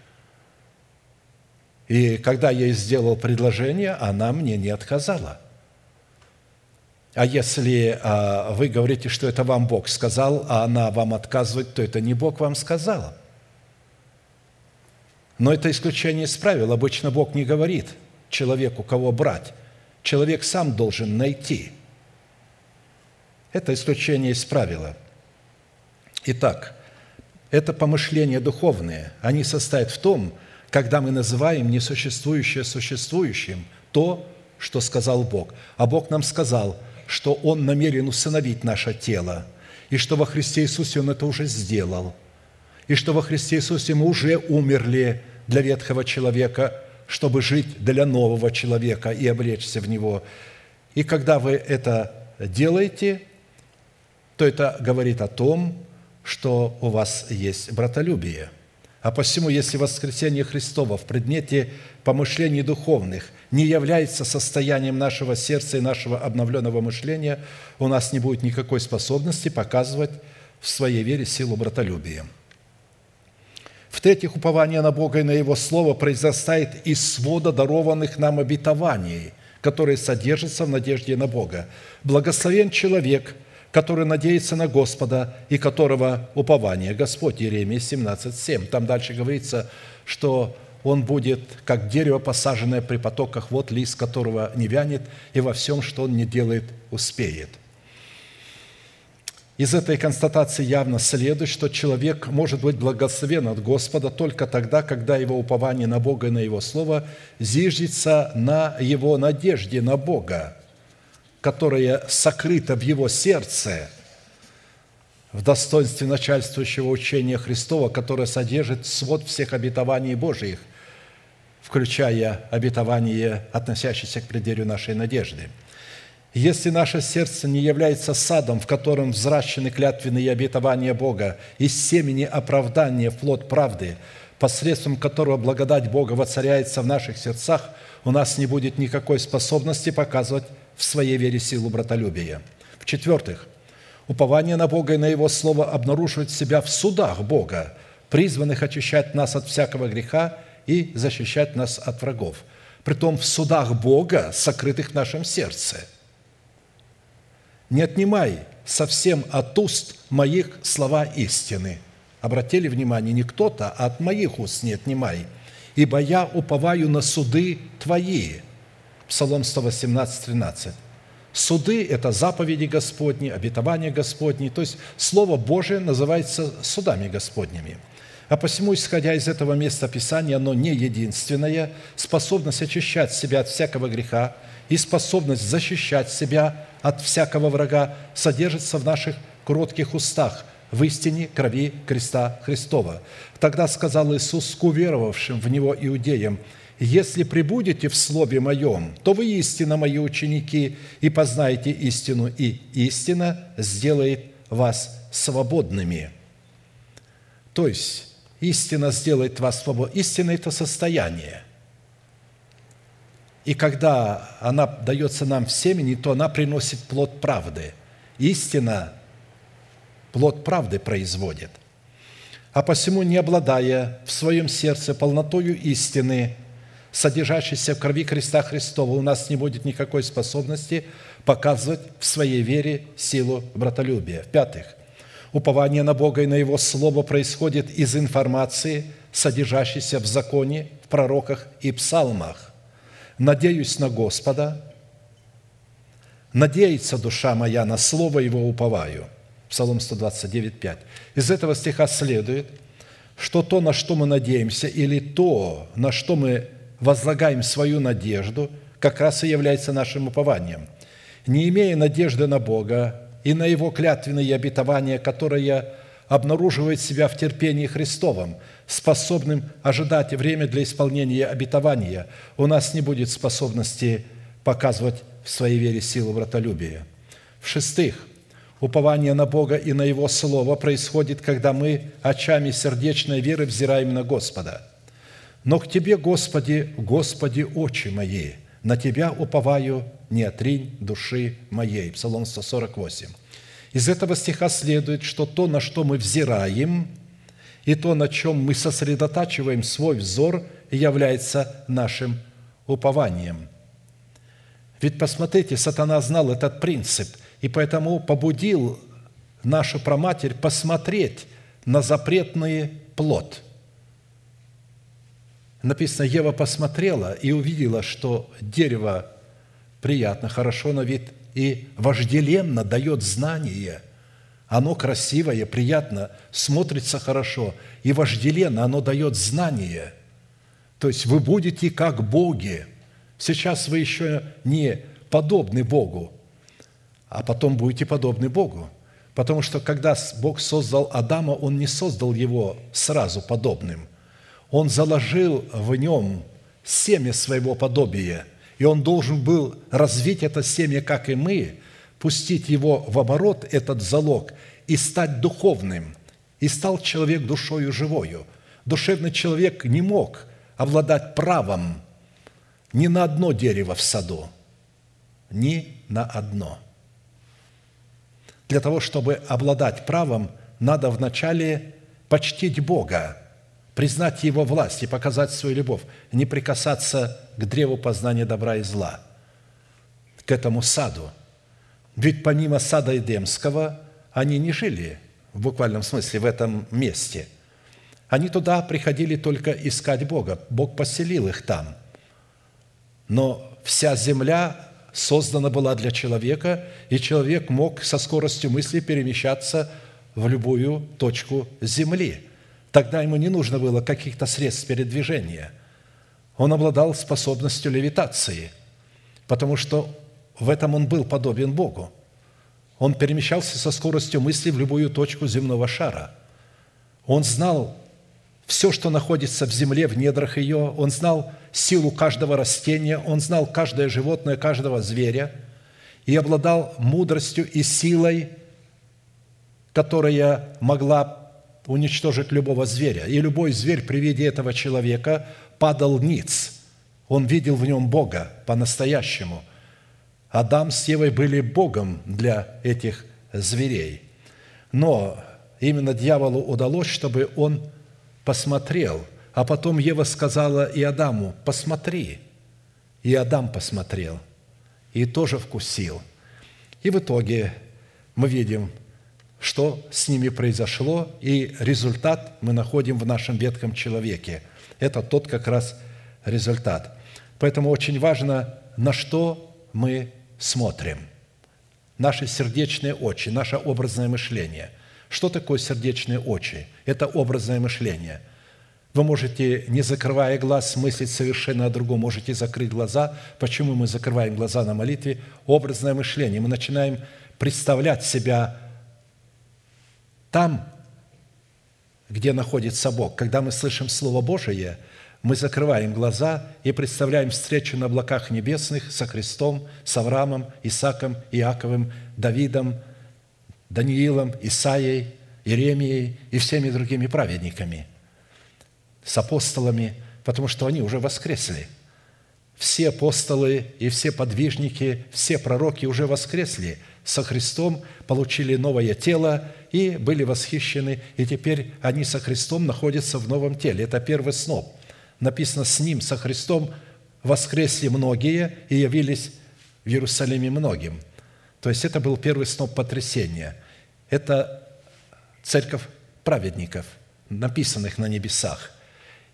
И когда я ей сделал предложение, она мне не отказала. А если а, вы говорите, что это вам Бог сказал, а она вам отказывает, то это не Бог вам сказал. Но это исключение из правил. Обычно Бог не говорит человеку, кого брать. Человек сам должен найти. Это исключение из правила. Итак, это помышления духовные. Они состоят в том, когда мы называем несуществующее существующим, то, что сказал Бог. А Бог нам сказал, что Он намерен усыновить наше тело, и что во Христе Иисусе Он это уже сделал, и что во Христе Иисусе мы уже умерли для ветхого человека, чтобы жить для нового человека и облечься в него. И когда вы это делаете, то это говорит о том, что у вас есть братолюбие – а посему, если воскресение Христова в предмете помышлений духовных не является состоянием нашего сердца и нашего обновленного мышления, у нас не будет никакой способности показывать в своей вере силу братолюбия. В-третьих, упование на Бога и на Его Слово произрастает из свода дарованных нам обетований, которые содержатся в надежде на Бога. Благословен человек – который надеется на Господа и которого упование Господь. Иеремия 17:7. Там дальше говорится, что он будет как дерево, посаженное при потоках вод, лист которого не вянет, и во всем, что он не делает, успеет. Из этой констатации явно следует, что человек может быть благословен от Господа только тогда, когда его упование на Бога и на Его Слово зиждется на его надежде на Бога – которое сокрыто в его сердце, в достоинстве начальствующего учения Христова, которое содержит свод всех обетований Божьих, включая обетование, относящееся к преддверию нашей надежды. Если наше сердце не является садом, в котором взращены клятвенные обетования Бога, из семени оправдания плод правды, посредством которого благодать Бога воцаряется в наших сердцах, у нас не будет никакой способности показывать в своей вере силу братолюбия. В-четвертых, упование на Бога и на Его Слово обнаруживает себя в судах Бога, призванных очищать нас от всякого греха и защищать нас от врагов. Притом в судах Бога, сокрытых в нашем сердце. «Не отнимай совсем от уст моих слова истины». Обратили внимание, не кто-то, а от моих уст не отнимай. «Ибо я уповаю на суды твои». Псалом 118, 13. Суды – это заповеди Господни, обетования Господни, то есть Слово Божие называется судами Господними. А посему, исходя из этого места Писания, оно не единственное, способность очищать себя от всякого греха и способность защищать себя от всякого врага содержится в наших кротких устах, в истине крови креста Христова. Тогда сказал Иисус к уверовавшим в Него иудеям, если прибудете в Слове Моем, то вы истинно Мои ученики, и познаете истину, и истина сделает вас свободными». То есть, истина сделает вас свободными. Истина – это состояние. И когда она дается нам в семени, то она приносит плод правды. Истина плод правды производит. А посему, не обладая в своем сердце полнотою истины, содержащейся в крови креста Христова, у нас не будет никакой способности показывать в своей вере силу братолюбия. В-пятых, упование на Бога и на Его Слово происходит из информации, содержащейся в законе, в пророках и псалмах. «Надеюсь на Господа, надеется душа моя, на Слово Его уповаю». Псалом 129, 5. Из этого стиха следует, что то, на что мы надеемся, или то, на что мы возлагаем свою надежду, как раз и является нашим упованием. Не имея надежды на Бога и на Его клятвенные обетования, которые обнаруживает себя в терпении Христовом, способным ожидать время для исполнения обетования, у нас не будет способности показывать в своей вере силу братолюбия. В-шестых, упование на Бога и на Его Слово происходит, когда мы очами сердечной веры взираем на Господа – но к Тебе, Господи, Господи, очи мои, на Тебя уповаю, не отринь души моей». Псалом 148. Из этого стиха следует, что то, на что мы взираем, и то, на чем мы сосредотачиваем свой взор, является нашим упованием. Ведь посмотрите, сатана знал этот принцип, и поэтому побудил нашу проматерь посмотреть на запретный плод – написано, Ева посмотрела и увидела, что дерево приятно, хорошо на вид и вожделенно дает знание. Оно красивое, приятно, смотрится хорошо, и вожделенно оно дает знание. То есть вы будете как боги. Сейчас вы еще не подобны Богу, а потом будете подобны Богу. Потому что когда Бог создал Адама, Он не создал его сразу подобным – он заложил в нем семя своего подобия, и он должен был развить это семя, как и мы, пустить его в оборот, этот залог, и стать духовным. И стал человек душою живою. Душевный человек не мог обладать правом ни на одно дерево в саду, ни на одно. Для того, чтобы обладать правом, надо вначале почтить Бога, признать Его власть и показать свою любовь, не прикасаться к древу познания добра и зла, к этому саду. Ведь помимо сада Эдемского они не жили в буквальном смысле в этом месте. Они туда приходили только искать Бога. Бог поселил их там. Но вся земля создана была для человека, и человек мог со скоростью мысли перемещаться в любую точку земли – Тогда ему не нужно было каких-то средств передвижения. Он обладал способностью левитации, потому что в этом он был подобен Богу. Он перемещался со скоростью мысли в любую точку земного шара. Он знал все, что находится в земле, в недрах ее. Он знал силу каждого растения, он знал каждое животное, каждого зверя и обладал мудростью и силой, которая могла уничтожить любого зверя. И любой зверь при виде этого человека падал ниц. Он видел в нем Бога по-настоящему. Адам с Евой были Богом для этих зверей. Но именно дьяволу удалось, чтобы он посмотрел, а потом Ева сказала и Адаму, посмотри. И Адам посмотрел, и тоже вкусил. И в итоге мы видим, что с ними произошло, и результат мы находим в нашем ветхом человеке. Это тот как раз результат. Поэтому очень важно, на что мы смотрим. Наши сердечные очи, наше образное мышление. Что такое сердечные очи? Это образное мышление. Вы можете, не закрывая глаз, мыслить совершенно о другом, можете закрыть глаза. Почему мы закрываем глаза на молитве? Образное мышление. Мы начинаем представлять себя там, где находится Бог. Когда мы слышим Слово Божие, мы закрываем глаза и представляем встречу на облаках небесных со Христом, с Авраамом, Исаком, Иаковым, Давидом, Даниилом, Исаией, Иеремией и всеми другими праведниками, с апостолами, потому что они уже воскресли. все апостолы и все подвижники, все пророки уже воскресли со Христом, получили новое тело и были восхищены, и теперь они со Христом находятся в новом теле. Это первый сноп. Написано, с Ним, со Христом воскресли многие и явились в Иерусалиме многим. То есть это был первый сноп потрясения. Это церковь праведников, написанных на небесах.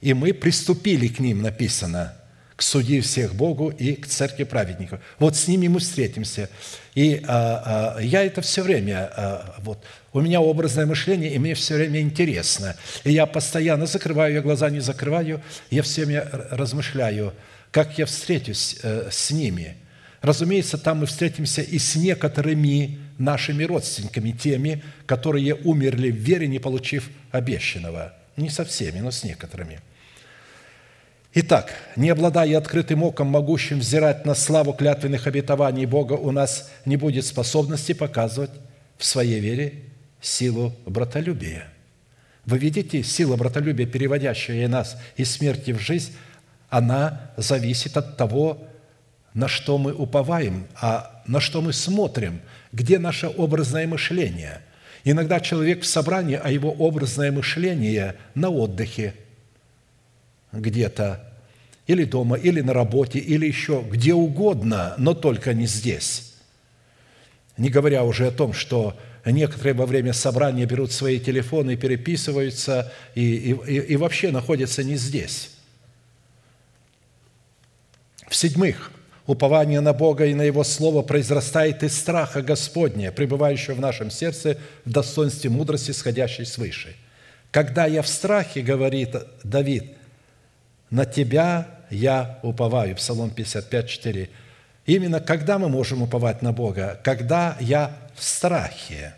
И мы приступили к ним, написано – к судье всех Богу и к церкви праведников. Вот с ними мы встретимся. И а, а, я это все время, а, вот, у меня образное мышление, и мне все время интересно. И я постоянно закрываю, я глаза не закрываю, я все время размышляю, как я встречусь а, с ними. Разумеется, там мы встретимся и с некоторыми нашими родственниками, теми, которые умерли в вере, не получив обещанного. Не со всеми, но с некоторыми – Итак, не обладая открытым оком, могущим взирать на славу клятвенных обетований Бога, у нас не будет способности показывать в своей вере силу братолюбия. Вы видите, сила братолюбия, переводящая нас из смерти в жизнь, она зависит от того, на что мы уповаем, а на что мы смотрим, где наше образное мышление. Иногда человек в собрании, а его образное мышление на отдыхе – где-то, или дома, или на работе, или еще где угодно, но только не здесь. Не говоря уже о том, что некоторые во время собрания берут свои телефоны, переписываются и, и, и вообще находятся не здесь. В-седьмых, упование на Бога и на Его Слово произрастает из страха Господня, пребывающего в нашем сердце в достоинстве мудрости, сходящей свыше. Когда я в страхе, говорит Давид – на Тебя я уповаю. Псалом 55, 4. Именно когда мы можем уповать на Бога? Когда я в страхе.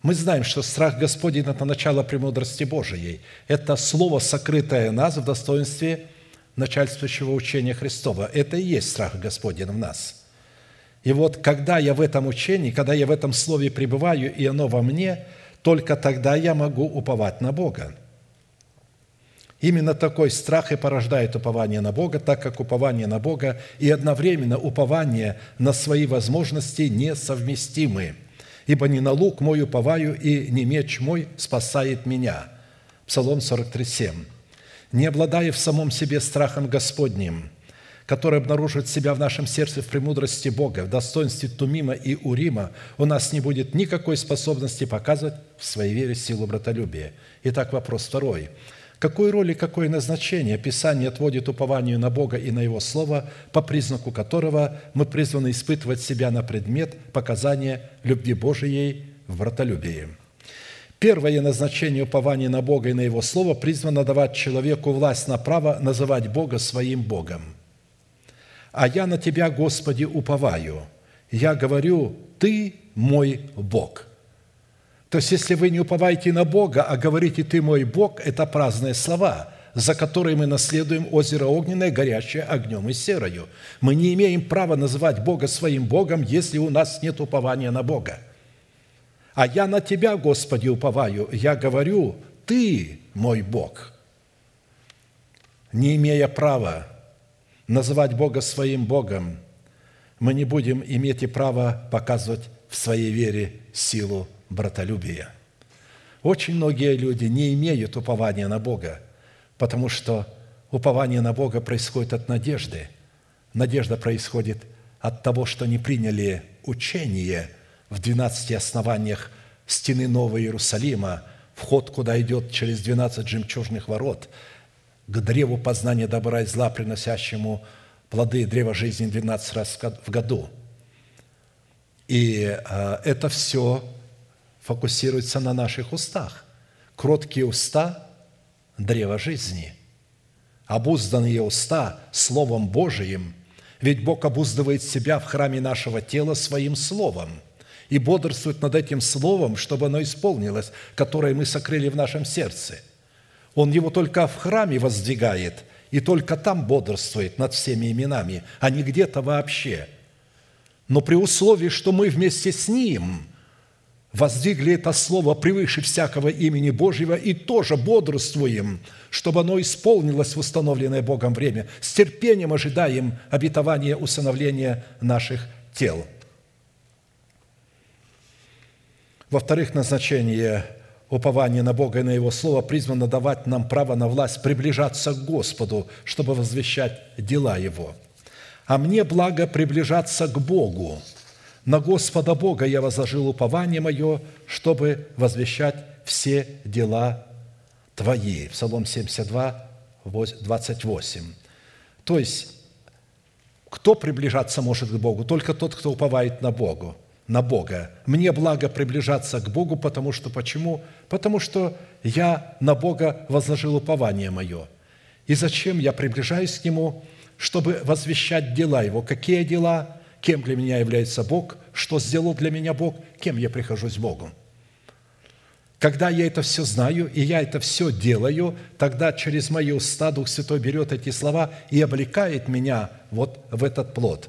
Мы знаем, что страх Господень – это начало премудрости Божией. Это слово, сокрытое нас в достоинстве начальствующего учения Христова. Это и есть страх Господень в нас. И вот когда я в этом учении, когда я в этом слове пребываю, и оно во мне, только тогда я могу уповать на Бога. Именно такой страх и порождает упование на Бога, так как упование на Бога и одновременно упование на свои возможности несовместимы. «Ибо не на лук мой уповаю, и не меч мой спасает меня». Псалом 43, 7. «Не обладая в самом себе страхом Господним, который обнаруживает себя в нашем сердце в премудрости Бога, в достоинстве Тумима и Урима, у нас не будет никакой способности показывать в своей вере силу братолюбия». Итак, вопрос второй – какую роль и какое назначение Писание отводит упованию на Бога и на Его Слово, по признаку которого мы призваны испытывать себя на предмет показания любви Божией в братолюбии. Первое назначение упования на Бога и на Его Слово призвано давать человеку власть на право называть Бога своим Богом. «А я на Тебя, Господи, уповаю. Я говорю, Ты мой Бог». То есть, если вы не уповаете на Бога, а говорите «Ты мой Бог», это праздные слова, за которые мы наследуем озеро огненное, горящее огнем и серою. Мы не имеем права называть Бога своим Богом, если у нас нет упования на Бога. А я на Тебя, Господи, уповаю. Я говорю, Ты мой Бог. Не имея права называть Бога своим Богом, мы не будем иметь и права показывать в своей вере силу братолюбия. Очень многие люди не имеют упования на Бога, потому что упование на Бога происходит от надежды. Надежда происходит от того, что не приняли учение в 12 основаниях стены Нового Иерусалима, вход, куда идет через 12 жемчужных ворот, к древу познания добра и зла, приносящему плоды древа жизни 12 раз в году. И а, это все фокусируется на наших устах. Кроткие уста – древо жизни. Обузданные уста – Словом Божиим, ведь Бог обуздывает себя в храме нашего тела Своим Словом и бодрствует над этим Словом, чтобы оно исполнилось, которое мы сокрыли в нашем сердце. Он его только в храме воздвигает, и только там бодрствует над всеми именами, а не где-то вообще. Но при условии, что мы вместе с Ним – воздвигли это слово превыше всякого имени Божьего и тоже бодрствуем, чтобы оно исполнилось в установленное Богом время. С терпением ожидаем обетования усыновления наших тел. Во-вторых, назначение упования на Бога и на Его Слово призвано давать нам право на власть приближаться к Господу, чтобы возвещать дела Его. А мне благо приближаться к Богу – на Господа Бога я возложил упование мое, чтобы возвещать все дела Твои. Псалом 72, 28. То есть, кто приближаться может к Богу? Только тот, кто уповает на Богу, на Бога. Мне благо приближаться к Богу, потому что почему? Потому что я на Бога возложил упование мое. И зачем я приближаюсь к Нему? Чтобы возвещать дела Его. Какие дела? Кем для меня является Бог, что сделал для меня Бог, кем я прихожусь Богу. Когда я это все знаю, и я это все делаю, тогда через мои уста Дух Святой берет эти слова и облекает меня вот в этот плод.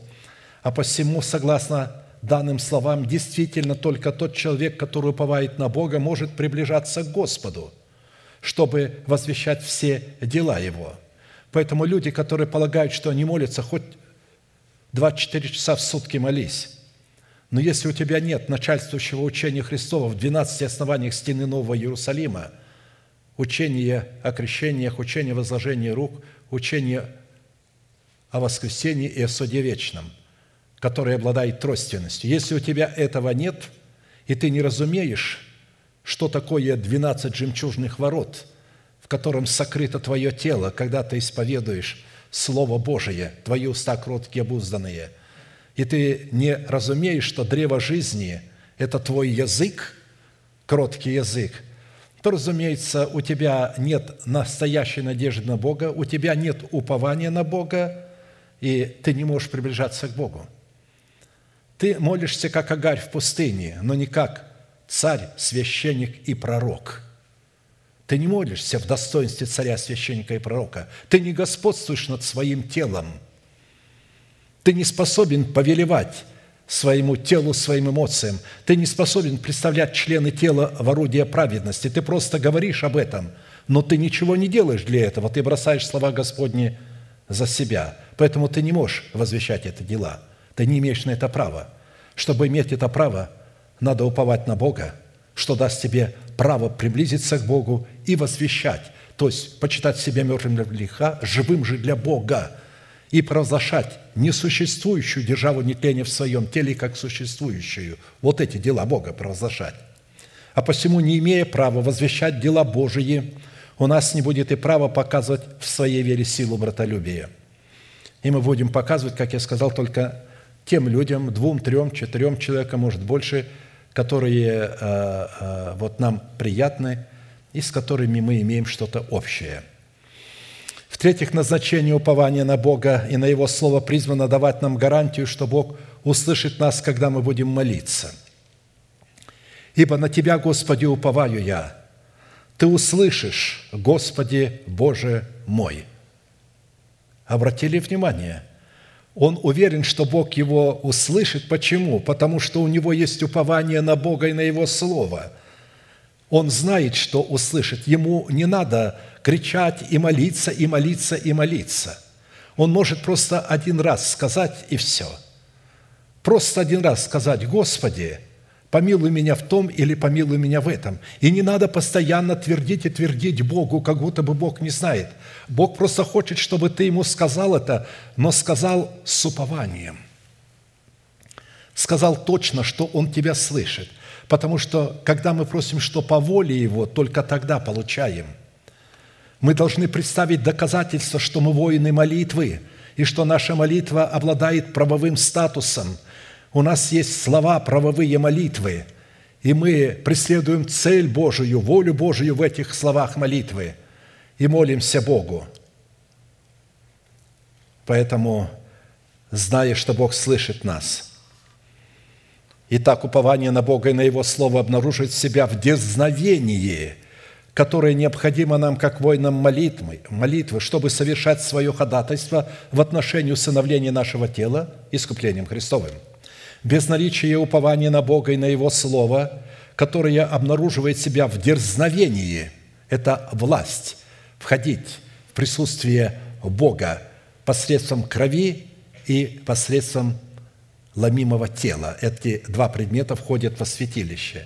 А посему, согласно данным словам, действительно только тот человек, который уповает на Бога, может приближаться к Господу, чтобы возвещать все дела Его. Поэтому люди, которые полагают, что они молятся хоть 24 часа в сутки молись. Но если у тебя нет начальствующего учения Христова в 12 основаниях стены Нового Иерусалима, учение о крещениях, учение о возложении рук, учение о воскресении и о суде вечном, которое обладает тройственностью. Если у тебя этого нет, и ты не разумеешь, что такое 12 жемчужных ворот, в котором сокрыто твое тело, когда ты исповедуешь Слово Божие, твои уста кроткие, обузданные, и ты не разумеешь, что древо жизни – это твой язык, кроткий язык, то, разумеется, у тебя нет настоящей надежды на Бога, у тебя нет упования на Бога, и ты не можешь приближаться к Богу. Ты молишься, как Агарь в пустыне, но не как царь, священник и пророк – ты не молишься в достоинстве царя, священника и пророка. Ты не господствуешь над своим телом. Ты не способен повелевать своему телу, своим эмоциям. Ты не способен представлять члены тела в орудие праведности. Ты просто говоришь об этом, но ты ничего не делаешь для этого. Ты бросаешь слова Господни за себя. Поэтому ты не можешь возвещать это дела. Ты не имеешь на это права. Чтобы иметь это право, надо уповать на Бога, что даст тебе право приблизиться к Богу и возвещать, то есть почитать себя мертвым для греха, живым же для Бога, и провозглашать несуществующую державу нетления в своем теле, как существующую. Вот эти дела Бога провозглашать. А посему, не имея права возвещать дела Божии, у нас не будет и права показывать в своей вере силу братолюбия. И мы будем показывать, как я сказал, только тем людям, двум, трем, четырем человекам, может больше, которые э, э, вот нам приятны, и с которыми мы имеем что-то общее. В-третьих, назначение упования на Бога и на Его Слово призвано давать нам гарантию, что Бог услышит нас, когда мы будем молиться. «Ибо на Тебя, Господи, уповаю я. Ты услышишь, Господи Боже мой». Обратили внимание? Он уверен, что Бог его услышит. Почему? Потому что у него есть упование на Бога и на Его Слово – он знает, что услышит. Ему не надо кричать и молиться, и молиться, и молиться. Он может просто один раз сказать, и все. Просто один раз сказать, «Господи, помилуй меня в том или помилуй меня в этом». И не надо постоянно твердить и твердить Богу, как будто бы Бог не знает. Бог просто хочет, чтобы ты ему сказал это, но сказал с упованием. Сказал точно, что Он тебя слышит – Потому что, когда мы просим, что по воле Его, только тогда получаем. Мы должны представить доказательство, что мы воины молитвы, и что наша молитва обладает правовым статусом. У нас есть слова правовые молитвы, и мы преследуем цель Божию, волю Божию в этих словах молитвы и молимся Богу. Поэтому, зная, что Бог слышит нас – Итак, упование на Бога и на Его Слово обнаружит себя в дерзновении, которое необходимо нам, как воинам молитвы, молитвы, чтобы совершать свое ходатайство в отношении усыновления нашего тела искуплением Христовым. без наличия упования на Бога и на Его Слово, которое обнаруживает себя в дерзновении, это власть, входить в присутствие Бога посредством крови и посредством ломимого тела. Эти два предмета входят во святилище.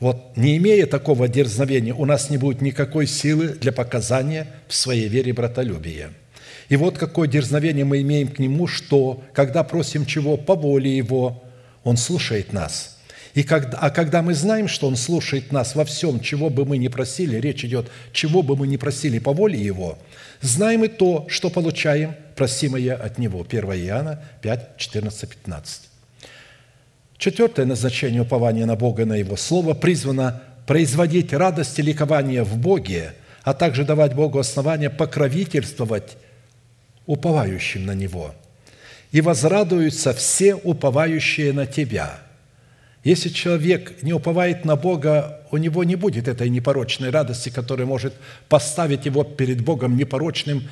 Вот не имея такого дерзновения, у нас не будет никакой силы для показания в своей вере братолюбия – и вот какое дерзновение мы имеем к Нему, что, когда просим чего по воле Его, Он слушает нас. И когда, а когда мы знаем, что Он слушает нас во всем, чего бы мы ни просили, речь идет, чего бы мы ни просили по воле Его, знаем и то, что получаем, просимое от Него. 1 Иоанна 5, 14, 15. Четвертое назначение упования на Бога и на Его Слово призвано производить радость и ликование в Боге, а также давать Богу основания покровительствовать уповающим на Него. И возрадуются все уповающие на Тебя». Если человек не уповает на Бога, у него не будет этой непорочной радости, которая может поставить его перед Богом непорочным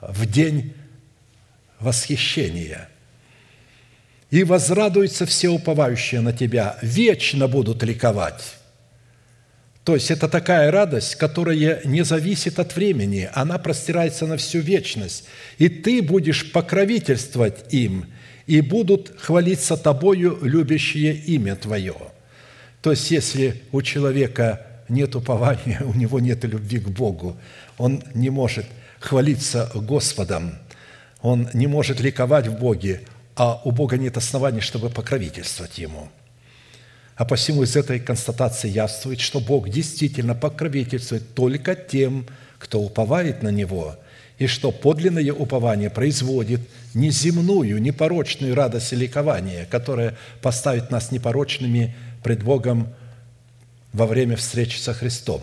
в день восхищения. «И возрадуются все уповающие на Тебя, вечно будут ликовать». То есть это такая радость, которая не зависит от времени, она простирается на всю вечность. И ты будешь покровительствовать им, и будут хвалиться тобою любящие имя твое. То есть если у человека нет упования, <laughs> у него нет любви к Богу, он не может хвалиться Господом, он не может ликовать в Боге, а у Бога нет оснований, чтобы покровительствовать Ему – а посему из этой констатации явствует, что Бог действительно покровительствует только тем, кто уповает на Него, и что подлинное упование производит неземную, непорочную радость и ликование, которая поставит нас непорочными пред Богом во время встречи со Христом.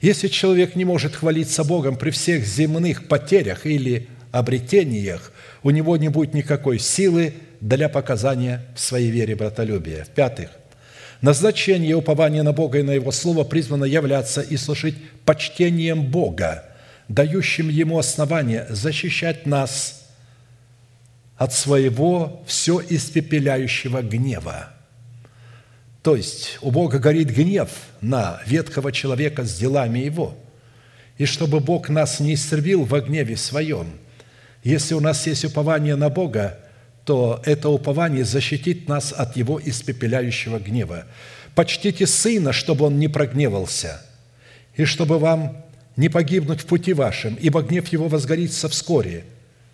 Если человек не может хвалиться Богом при всех земных потерях или обретениях, у него не будет никакой силы для показания в своей вере братолюбия. В-пятых – Назначение упования на Бога и на Его Слово призвано являться и служить почтением Бога, дающим Ему основание защищать нас от своего все испепеляющего гнева. То есть у Бога горит гнев на ветхого человека с делами его. И чтобы Бог нас не истребил во гневе своем, если у нас есть упование на Бога, то это упование защитит нас от его испепеляющего гнева. Почтите Сына, чтобы Он не прогневался, и чтобы вам не погибнуть в пути вашем, ибо гнев Его возгорится вскоре.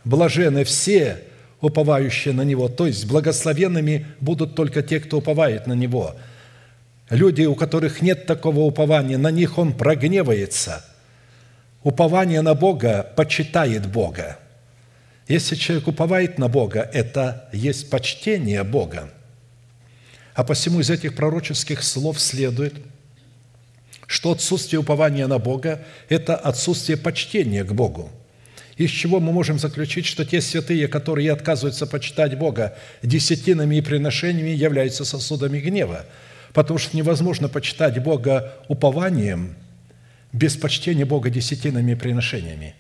Блажены все, уповающие на Него, то есть благословенными будут только те, кто уповает на Него. Люди, у которых нет такого упования, на них Он прогневается. Упование на Бога почитает Бога – если человек уповает на Бога, это есть почтение Бога. А посему из этих пророческих слов следует, что отсутствие упования на Бога – это отсутствие почтения к Богу. Из чего мы можем заключить, что те святые, которые отказываются почитать Бога десятинами и приношениями, являются сосудами гнева, потому что невозможно почитать Бога упованием без почтения Бога десятинами и приношениями.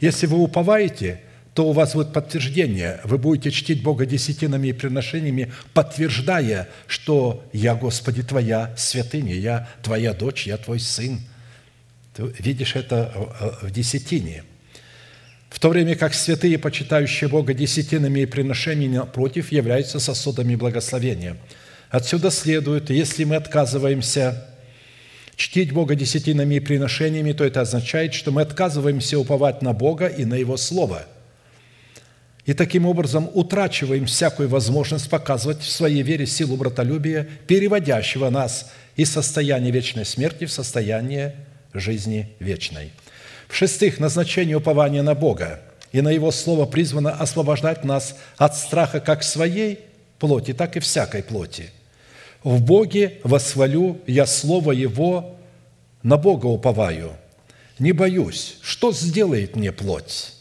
Если вы уповаете – то у вас будет подтверждение. Вы будете чтить Бога десятинами и приношениями, подтверждая, что «Я, Господи, Твоя святыня, я Твоя дочь, я Твой сын». Ты видишь это в десятине. В то время как святые, почитающие Бога десятинами и приношениями, напротив, являются сосудами благословения. Отсюда следует, если мы отказываемся чтить Бога десятинами и приношениями, то это означает, что мы отказываемся уповать на Бога и на Его Слово – и таким образом утрачиваем всякую возможность показывать в своей вере силу братолюбия, переводящего нас из состояния вечной смерти в состояние жизни вечной. В-шестых, назначение упования на Бога и на Его Слово призвано освобождать нас от страха как своей плоти, так и всякой плоти. В Боге восхвалю я Слово Его, на Бога уповаю. Не боюсь, что сделает мне плоть?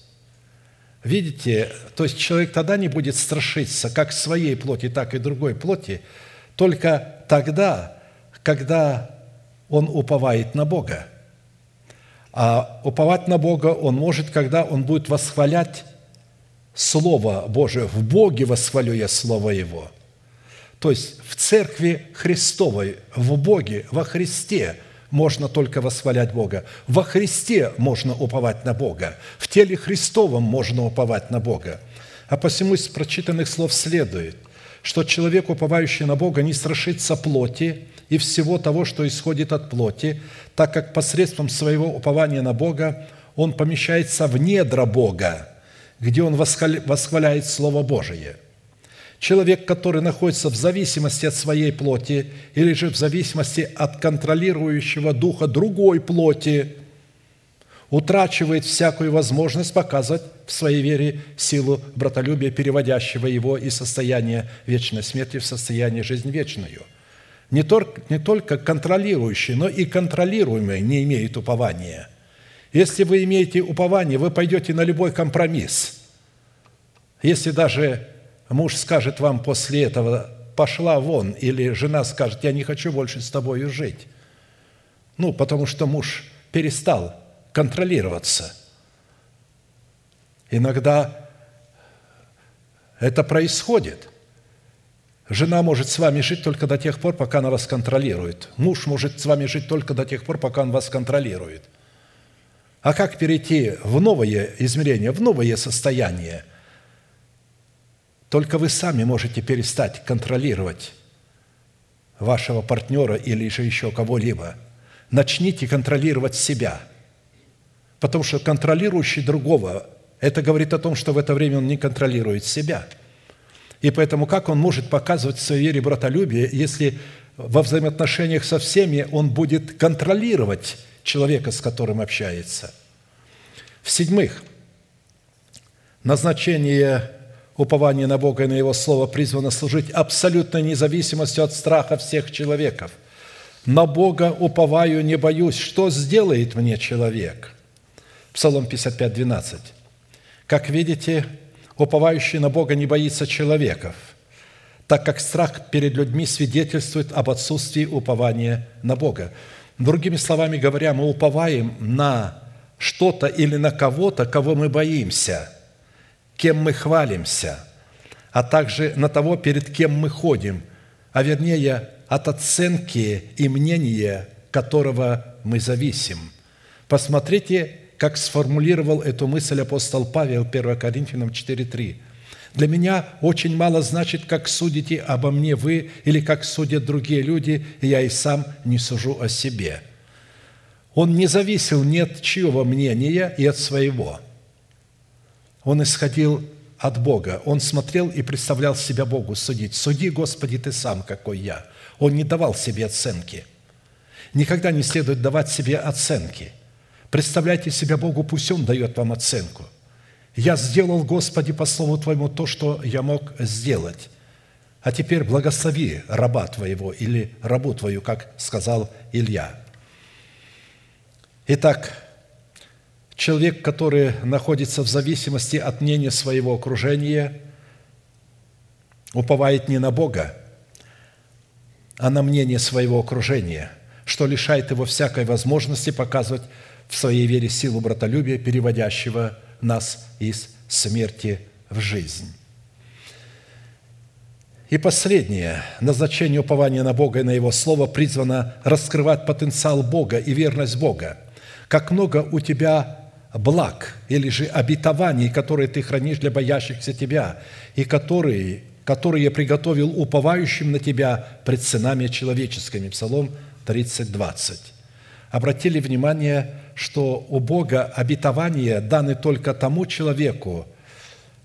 Видите, то есть человек тогда не будет страшиться как своей плоти, так и другой плоти, только тогда, когда он уповает на Бога. А уповать на Бога он может, когда он будет восхвалять Слово Божие. В Боге восхвалю я Слово Его. То есть в Церкви Христовой, в Боге, во Христе можно только восхвалять Бога. Во Христе можно уповать на Бога. В теле Христовом можно уповать на Бога. А посему из прочитанных слов следует, что человек, уповающий на Бога, не страшится плоти и всего того, что исходит от плоти, так как посредством своего упования на Бога он помещается в недра Бога, где он восхваляет Слово Божие – Человек, который находится в зависимости от своей плоти или же в зависимости от контролирующего духа другой плоти, утрачивает всякую возможность показывать в своей вере силу братолюбия, переводящего его из состояния вечной смерти в состояние жизни вечную. Не только, не только контролирующий, но и контролируемый не имеет упования. Если вы имеете упование, вы пойдете на любой компромисс. Если даже муж скажет вам после этого «пошла вон», или жена скажет «я не хочу больше с тобой жить», ну, потому что муж перестал контролироваться. Иногда это происходит. Жена может с вами жить только до тех пор, пока она вас контролирует. Муж может с вами жить только до тех пор, пока он вас контролирует. А как перейти в новое измерение, в новое состояние – только вы сами можете перестать контролировать вашего партнера или же еще кого-либо. Начните контролировать себя. Потому что контролирующий другого, это говорит о том, что в это время он не контролирует себя. И поэтому как он может показывать в своей вере братолюбие, если во взаимоотношениях со всеми он будет контролировать человека, с которым общается? В-седьмых, назначение Упование на Бога и на Его Слово призвано служить абсолютной независимостью от страха всех человеков. На Бога уповаю, не боюсь. Что сделает мне человек? Псалом 55, 12. Как видите, уповающий на Бога не боится человеков, так как страх перед людьми свидетельствует об отсутствии упования на Бога. Другими словами говоря, мы уповаем на что-то или на кого-то, кого мы боимся – кем мы хвалимся, а также на того, перед кем мы ходим, а вернее от оценки и мнения, которого мы зависим. Посмотрите, как сформулировал эту мысль апостол Павел 1 Коринфянам 4.3. «Для меня очень мало значит, как судите обо мне вы или как судят другие люди, и я и сам не сужу о себе». Он не зависел ни от чьего мнения и от своего – он исходил от Бога. Он смотрел и представлял себя Богу судить. «Суди, Господи, Ты сам, какой я». Он не давал себе оценки. Никогда не следует давать себе оценки. Представляйте себя Богу, пусть Он дает вам оценку. «Я сделал, Господи, по слову Твоему то, что я мог сделать. А теперь благослови раба Твоего или рабу Твою, как сказал Илья». Итак, Человек, который находится в зависимости от мнения своего окружения, уповает не на Бога, а на мнение своего окружения, что лишает его всякой возможности показывать в своей вере силу братолюбия, переводящего нас из смерти в жизнь. И последнее, назначение упования на Бога и на Его Слово призвано раскрывать потенциал Бога и верность Бога. Как много у тебя благ или же обетований, которые ты хранишь для боящихся тебя, и которые, которые приготовил уповающим на тебя пред сынами человеческими». Псалом 30, 20. Обратили внимание, что у Бога обетования даны только тому человеку,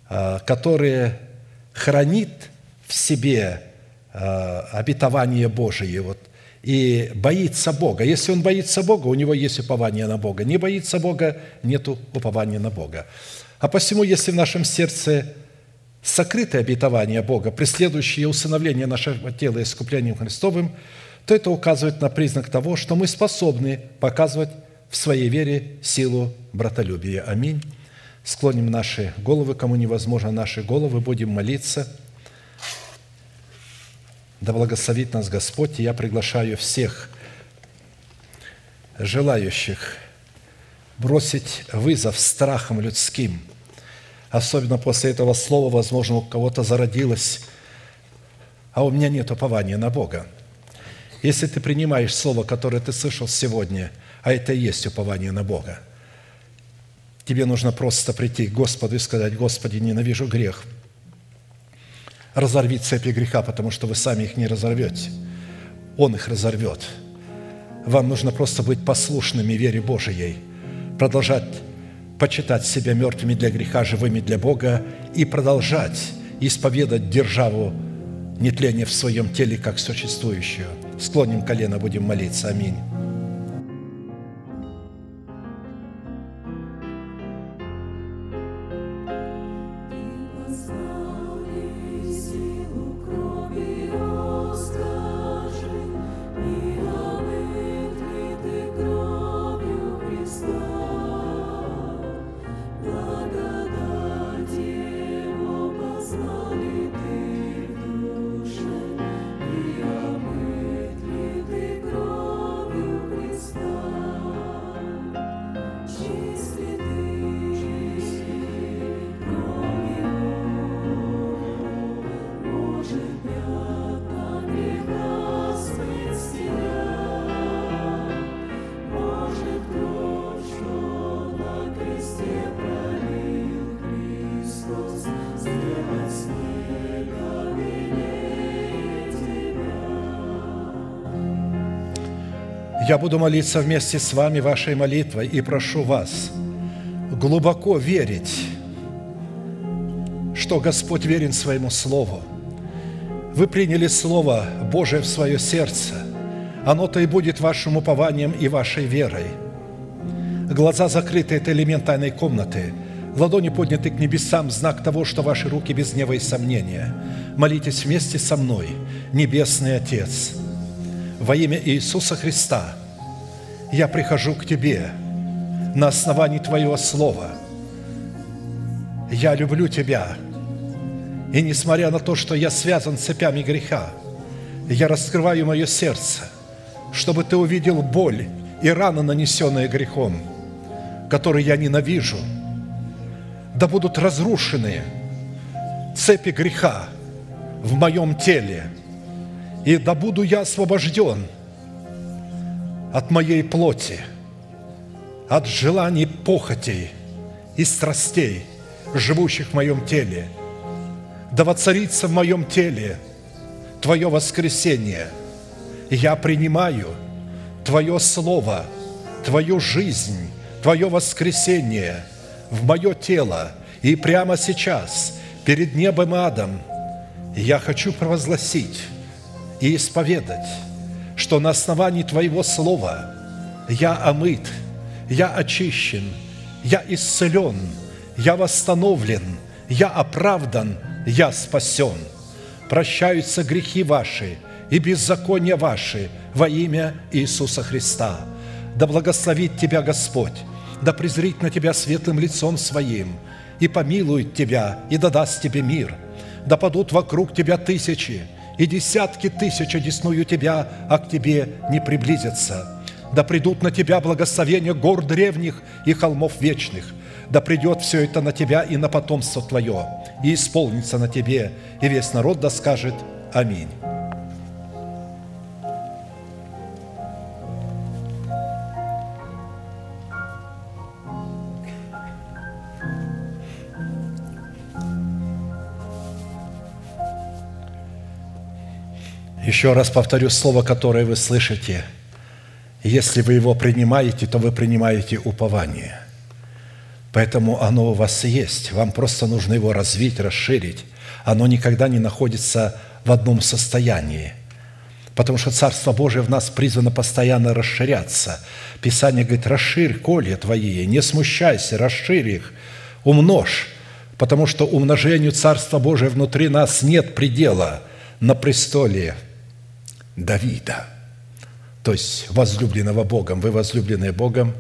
а, который хранит в себе а, обетование Божие. Вот и боится Бога. Если он боится Бога, у него есть упование на Бога. Не боится Бога, нет упования на Бога. А посему, если в нашем сердце сокрытое обетование Бога, преследующее усыновление нашего тела искуплением Христовым, то это указывает на признак того, что мы способны показывать в своей вере силу братолюбия. Аминь. Склоним наши головы, кому невозможно наши головы, будем молиться – да благословит нас Господь, и я приглашаю всех желающих бросить вызов страхам людским. Особенно после этого слова, возможно, у кого-то зародилось а у меня нет упования на Бога. Если ты принимаешь слово, которое ты слышал сегодня, а это и есть упование на Бога, тебе нужно просто прийти к Господу и сказать, «Господи, ненавижу грех». Разорви цепи греха, потому что вы сами их не разорвете. Он их разорвет. Вам нужно просто быть послушными вере Божией, продолжать почитать себя мертвыми для греха, живыми для Бога и продолжать исповедать державу нетления в своем теле как существующую. Склоним колено, будем молиться. Аминь. Я буду молиться вместе с вами вашей молитвой и прошу вас глубоко верить, что Господь верен своему Слову. Вы приняли Слово Божие в свое сердце. Оно-то и будет вашим упованием и вашей верой. Глаза закрыты – это элемент тайной комнаты. Ладони подняты к небесам – знак того, что ваши руки без гнева и сомнения. Молитесь вместе со мной, Небесный Отец – во имя Иисуса Христа я прихожу к Тебе на основании Твоего Слова. Я люблю Тебя, и несмотря на то, что я связан цепями греха, я раскрываю мое сердце, чтобы Ты увидел боль и раны, нанесенные грехом, которые я ненавижу, да будут разрушены цепи греха в моем теле – и да буду я освобожден от моей плоти, от желаний похотей и страстей, живущих в моем теле. Да воцарится в моем теле Твое воскресение. Я принимаю Твое Слово, Твою жизнь, Твое воскресение в мое тело. И прямо сейчас, перед небом и адом, я хочу провозгласить – и исповедать, что на основании Твоего Слова я омыт, я очищен, я исцелен, я восстановлен, я оправдан, я спасен. Прощаются грехи ваши и беззакония ваши во имя Иисуса Христа. Да благословит Тебя Господь, да презрит на Тебя светлым лицом Своим, и помилует Тебя, и дадаст Тебе мир. Да падут вокруг Тебя тысячи, и десятки тысяч одесную тебя, а к тебе не приблизятся. Да придут на тебя благословения гор древних и холмов вечных. Да придет все это на тебя и на потомство твое, и исполнится на тебе, и весь народ да скажет Аминь. Еще раз повторю слово, которое вы слышите. Если вы его принимаете, то вы принимаете упование. Поэтому оно у вас есть. Вам просто нужно его развить, расширить. Оно никогда не находится в одном состоянии. Потому что Царство Божие в нас призвано постоянно расширяться. Писание говорит, расширь колья твои, не смущайся, расширь их, умножь, потому что умножению Царства Божия внутри нас нет предела на престоле Давида, то есть возлюбленного Богом. Вы возлюбленные Богом,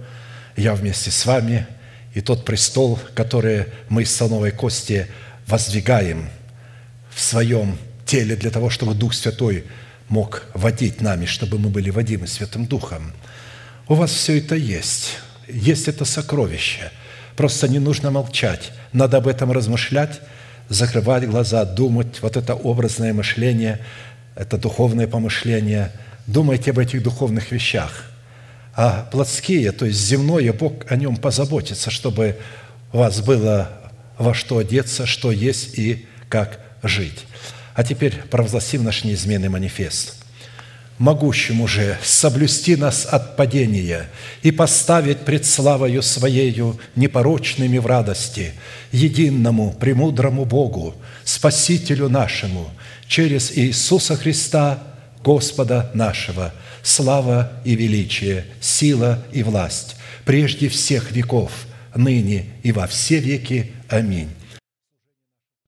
я вместе с вами, и тот престол, который мы из слоновой кости воздвигаем в своем теле для того, чтобы Дух Святой мог водить нами, чтобы мы были водимы Святым Духом. У вас все это есть. Есть это сокровище. Просто не нужно молчать. Надо об этом размышлять, закрывать глаза, думать вот это образное мышление, это духовное помышление. Думайте об этих духовных вещах. А плотские, то есть земное, Бог о нем позаботится, чтобы у вас было во что одеться, что есть и как жить. А теперь провозгласим наш неизменный манифест – могущему же соблюсти нас от падения и поставить пред славою Своею непорочными в радости, единому, премудрому Богу, Спасителю нашему, через Иисуса Христа, Господа нашего, слава и величие, сила и власть, прежде всех веков, ныне и во все веки. Аминь.